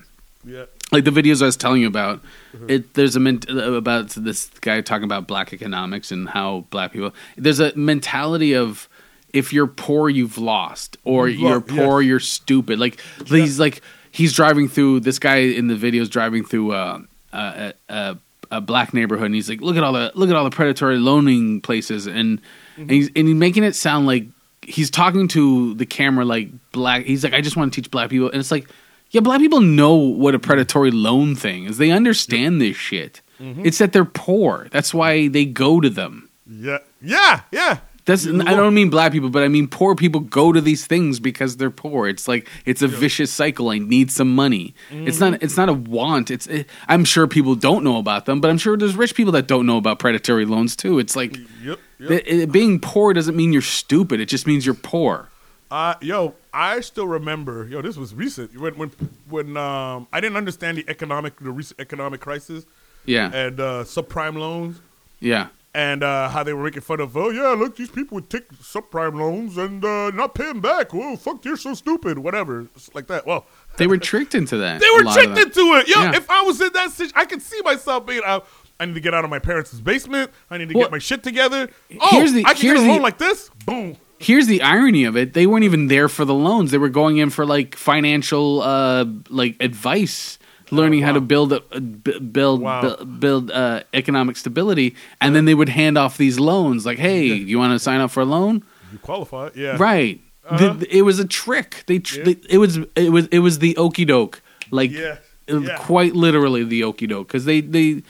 Yeah. like the videos I was telling you about. Mm-hmm. It there's a ment- about this guy talking about black economics and how black people. There's a mentality of if you're poor, you've lost, or You've you're lost, poor, you're stupid. Like he's like he's driving through. This guy in the video is driving through uh, a, a, a black neighborhood, and he's like, look at all the look at all the predatory loaning places, and and he's and he's making it sound like he's talking to the camera like black. He's like, I just want to teach black people, and it's like, yeah, black people know what a predatory loan thing is. They understand this shit. Mhm. It's that they're poor. That's why they go to them. Yeah, yeah, yeah. That's I don't mean black people, but I mean poor people go to these things because they're poor. It's like it's a vicious cycle. I need some money. It's Mm-hmm. not it's not a want. It's it, I'm sure people don't know about them, but I'm sure there's rich people that don't know about predatory loans too. It's like Yep. yep. it- it- being poor doesn't mean you're stupid. It just means you're poor. Uh, yo, I still remember. Yo, this was recent when when when um I didn't understand the economic the recent economic crisis. Yeah. And uh, subprime loans. Yeah. And uh, how they were making fun of, oh yeah, look, these people would take subprime loans and uh, not pay them back. Oh fuck, you're so stupid. Whatever, It's like that. Well, They were [LAUGHS] tricked into that. they were tricked into it. Yo, Yeah. if I was in that situation, I could see myself being out. I need to get out of my parents' basement. I need to Well, get my shit together. Oh, here's the- I can here's get a loan the- like this. Boom. Here's the irony of it: they weren't even there for the loans; they were going in for like financial, uh, like advice, learning how to build, a, build, Wow. bu- build uh, economic stability, and then they would hand off these loans. Like, hey, you want to sign up for a loan? You qualify. Yeah. Right. Uh-huh. The- it was a trick. They, tr- they it was it was it was the okey doke. Like Yeah. Yeah. quite literally the okey doke because they they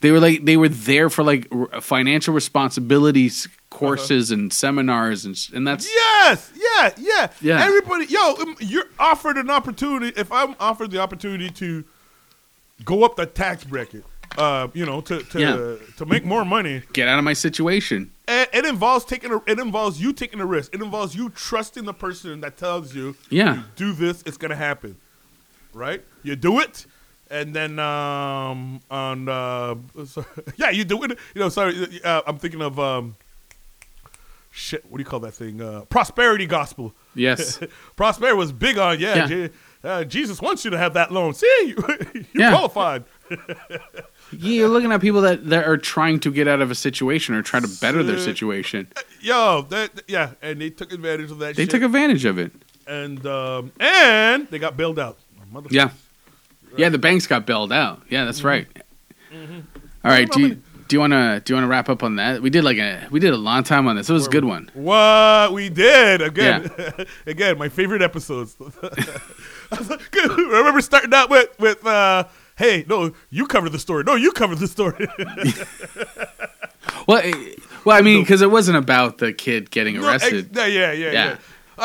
they were like they were there for like r- financial responsibilities courses and seminars and and that's Yes, yeah, yeah, Yeah. Everybody, yo, um, you're offered an opportunity. If I'm offered the opportunity to go up the tax bracket, uh, you know, to to Yeah. to make more money, get out of my situation. it, it involves taking a, it involves you taking a risk. It involves you trusting the person that tells you, Yeah. you do this, it's gonna happen, right? You do it. And then, um, on, uh, [LAUGHS] so, yeah, you do it. You know, sorry, uh, I'm thinking of, um, shit. What do you call that thing? Uh, prosperity gospel. Yes. [LAUGHS] Prosperity was big on yeah. Yeah. Uh, Jesus wants you to have that loan. See, you, [LAUGHS] you're Yeah. qualified. [LAUGHS] You're looking at people that, that are trying to get out of a situation or try to better their situation. Yo, that yeah, and they took advantage of that. They shit. took advantage of it. and um, and they got bailed out. Yeah. Yeah, the banks got bailed out. Yeah, that's right. Mm-hmm. All right, do you, do you want to do you want to wrap up on that? We did like a we did a long time on this. It was a good one. What we did again, [LAUGHS] again, my favorite episodes. I was like. I remember starting out with with uh, hey, no, you cover the story. No, you cover the story. [LAUGHS] Well, eh, well, I mean, because it wasn't about the kid getting No, ex- arrested. yeah, yeah, yeah, Yeah.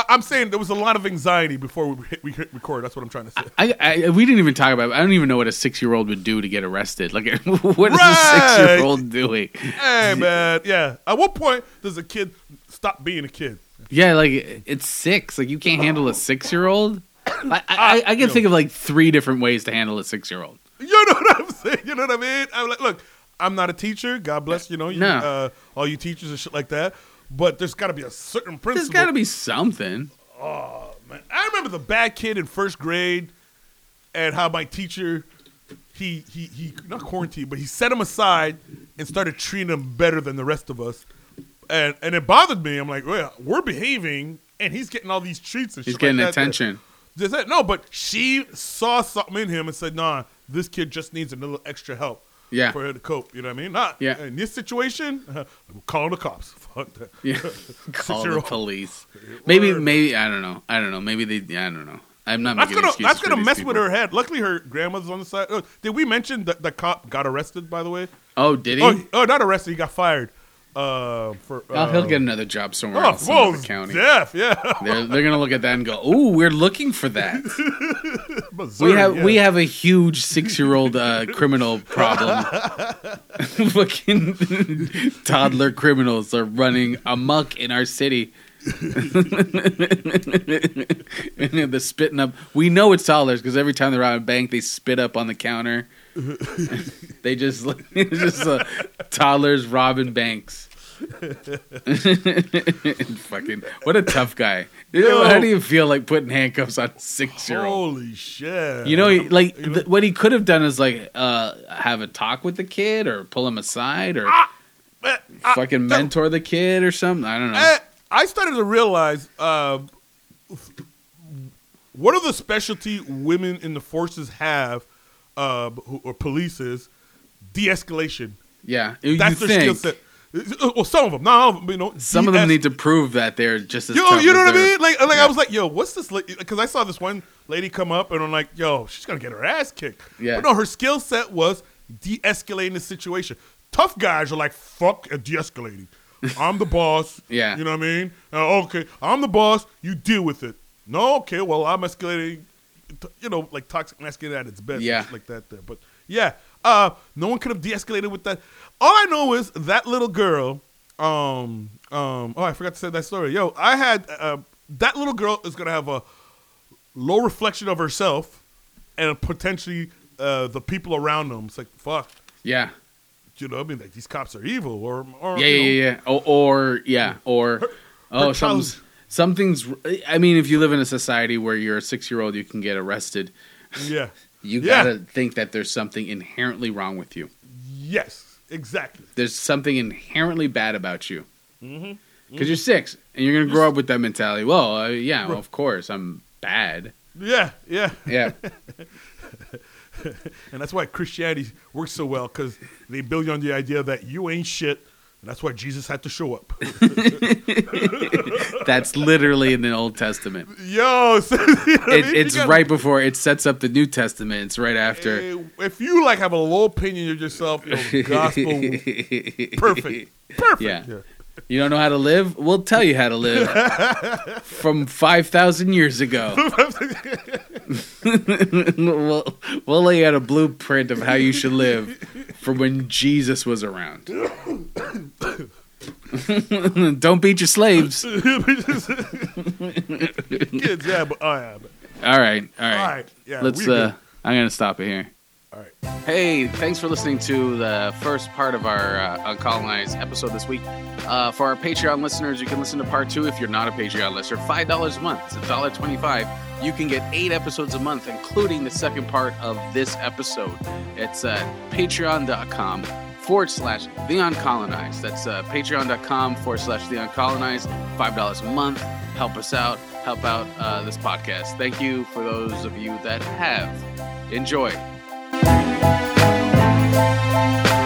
I'm saying there was a lot of anxiety before we hit, we hit record. That's what I'm trying to say. I, I we didn't even talk about. I don't even know what a six year old would do to get arrested. Like, [LAUGHS] what is Right. a six year old doing? hey, man, yeah. At what point does a kid stop being a kid? Yeah, like it's six. Like you can't handle a six year old. [COUGHS] I, I, I can think of like three different ways to handle a six year old. [LAUGHS] You know what I'm saying? You know what I mean? I'm like, look, I'm not a teacher. God bless you know you, No. uh, all you teachers and shit like that. But there's got to be a certain principle. There's got to be something. Oh man, I remember the bad kid in first grade, and how my teacher, he he he not quarantined, but he set him aside and started treating him better than the rest of us, and and it bothered me. I'm like, well, we're behaving, and he's getting all these treats and He's shit getting like that. attention. Just that, no, but she saw something in him and said, nah, this kid just needs a little extra help. Yeah. For her to cope. You know what I mean? Not Yeah. in this situation, [LAUGHS] uh, calling the cops. [LAUGHS] Fuck that. Yeah. [LAUGHS] Call the police. Maybe, Word. maybe I don't know. I don't know. Maybe they. I don't know. I'm not That's making gonna excuses that's gonna mess people. with her head. Luckily, her grandmother's on the side. Oh, did we mention that the cop got arrested? By the way. Oh, did he? Oh, oh, not arrested. He got fired. Uh, for oh, he'll uh, get another job somewhere Oh, else in the county. deaf, yeah. They're, they're gonna look at that and go, "Ooh, we're looking for that." [LAUGHS] Missouri, we have yeah. we have a huge six year old uh, criminal problem. [LAUGHS] Fucking [LAUGHS] toddler criminals are running amok in our city. and they're spitting up. We know it's toddlers because every time they're out a bank, they spit up on the counter. they just it's just uh, toddlers robbing banks. [LAUGHS] Fucking what a tough guy. Yo. [LAUGHS] How do you feel like putting handcuffs on a six year old? Holy shit! You know, like th- what he could have done is like uh, have a talk with the kid or pull him aside or Eh, fucking mentor the kid or something. I don't know. Eh, I started to realize uh, what are the specialty women in the forces have, uh, who, or police is de-escalation. yeah, you That's their skill set. Well, some of them, not all of them. You know, some of them need to prove that they're just as Yo, you know what I mean? Like, like. I was like, yo, what's this? Because I saw this one lady come up, and I'm like, yo, she's gonna get her ass kicked. Yeah. But no, her skill set was de-escalating the situation. Tough guys are like, fuck uh, de-escalating. I'm the boss. [LAUGHS] Yeah. You know what I mean? Uh, okay, I'm the boss. You deal with it. No, okay, well, I'm escalating. You know, like toxic masculinity at its best. Yeah. like that. There, but yeah, uh, no one could have de-escalated with that. All I know is that little girl. Um, um. Oh, I forgot to say that story. Yo, I had uh, that little girl is gonna have a low reflection of herself, and potentially uh, the people around them. It's like fuck. Yeah, you know, I mean, like these cops are evil, or or Yeah, yeah, yeah, yeah. Or, or yeah, or oh, her something's, something's. I mean, if you live in a society where you're a six year old, you can get arrested. Yeah. [LAUGHS] You Yeah. gotta think that there's something inherently wrong with you. Yes, exactly. There's something inherently bad about you Mm-hmm. because you're six and you're gonna grow up with that mentality. Well, uh, yeah, well, of course I'm bad. Yeah, yeah, Yeah. [LAUGHS] and that's why Christianity works so well because they build you on the idea that you ain't shit, that's why Jesus had to show up. [LAUGHS] That's literally in the Old Testament. Yo, [LAUGHS] so, you know what I It, mean? it's gotta- right before it sets up the New Testament. It's right after. If you like have a low opinion of yourself, yo, gospel, [LAUGHS] perfect, perfect. Yeah. You don't know how to live? We'll tell you how to live from 5,000 years ago. [LAUGHS] we'll, we'll lay out a blueprint of how you should live for when Jesus was around. [LAUGHS] don't beat your slaves. Kids, yeah, but yeah, but All right, all right. All right, yeah, Let's. Uh. I'm gonna stop it here. All right. Hey, thanks for listening to the first part of our uh, Uncolonized episode this week. Uh, for our Patreon listeners, you can listen to part two if you're not a Patreon listener. Five dollars a month. It's a dollar twenty-five. You can get eight episodes a month, including the second part of this episode. It's uh, patreon.com forward slash the uncolonized. That's uh, patreon.com forward slash the uncolonized. Five dollars a month. Help us out. Help out uh, this podcast. Thank you for those of you that have. Enjoy. Thank you.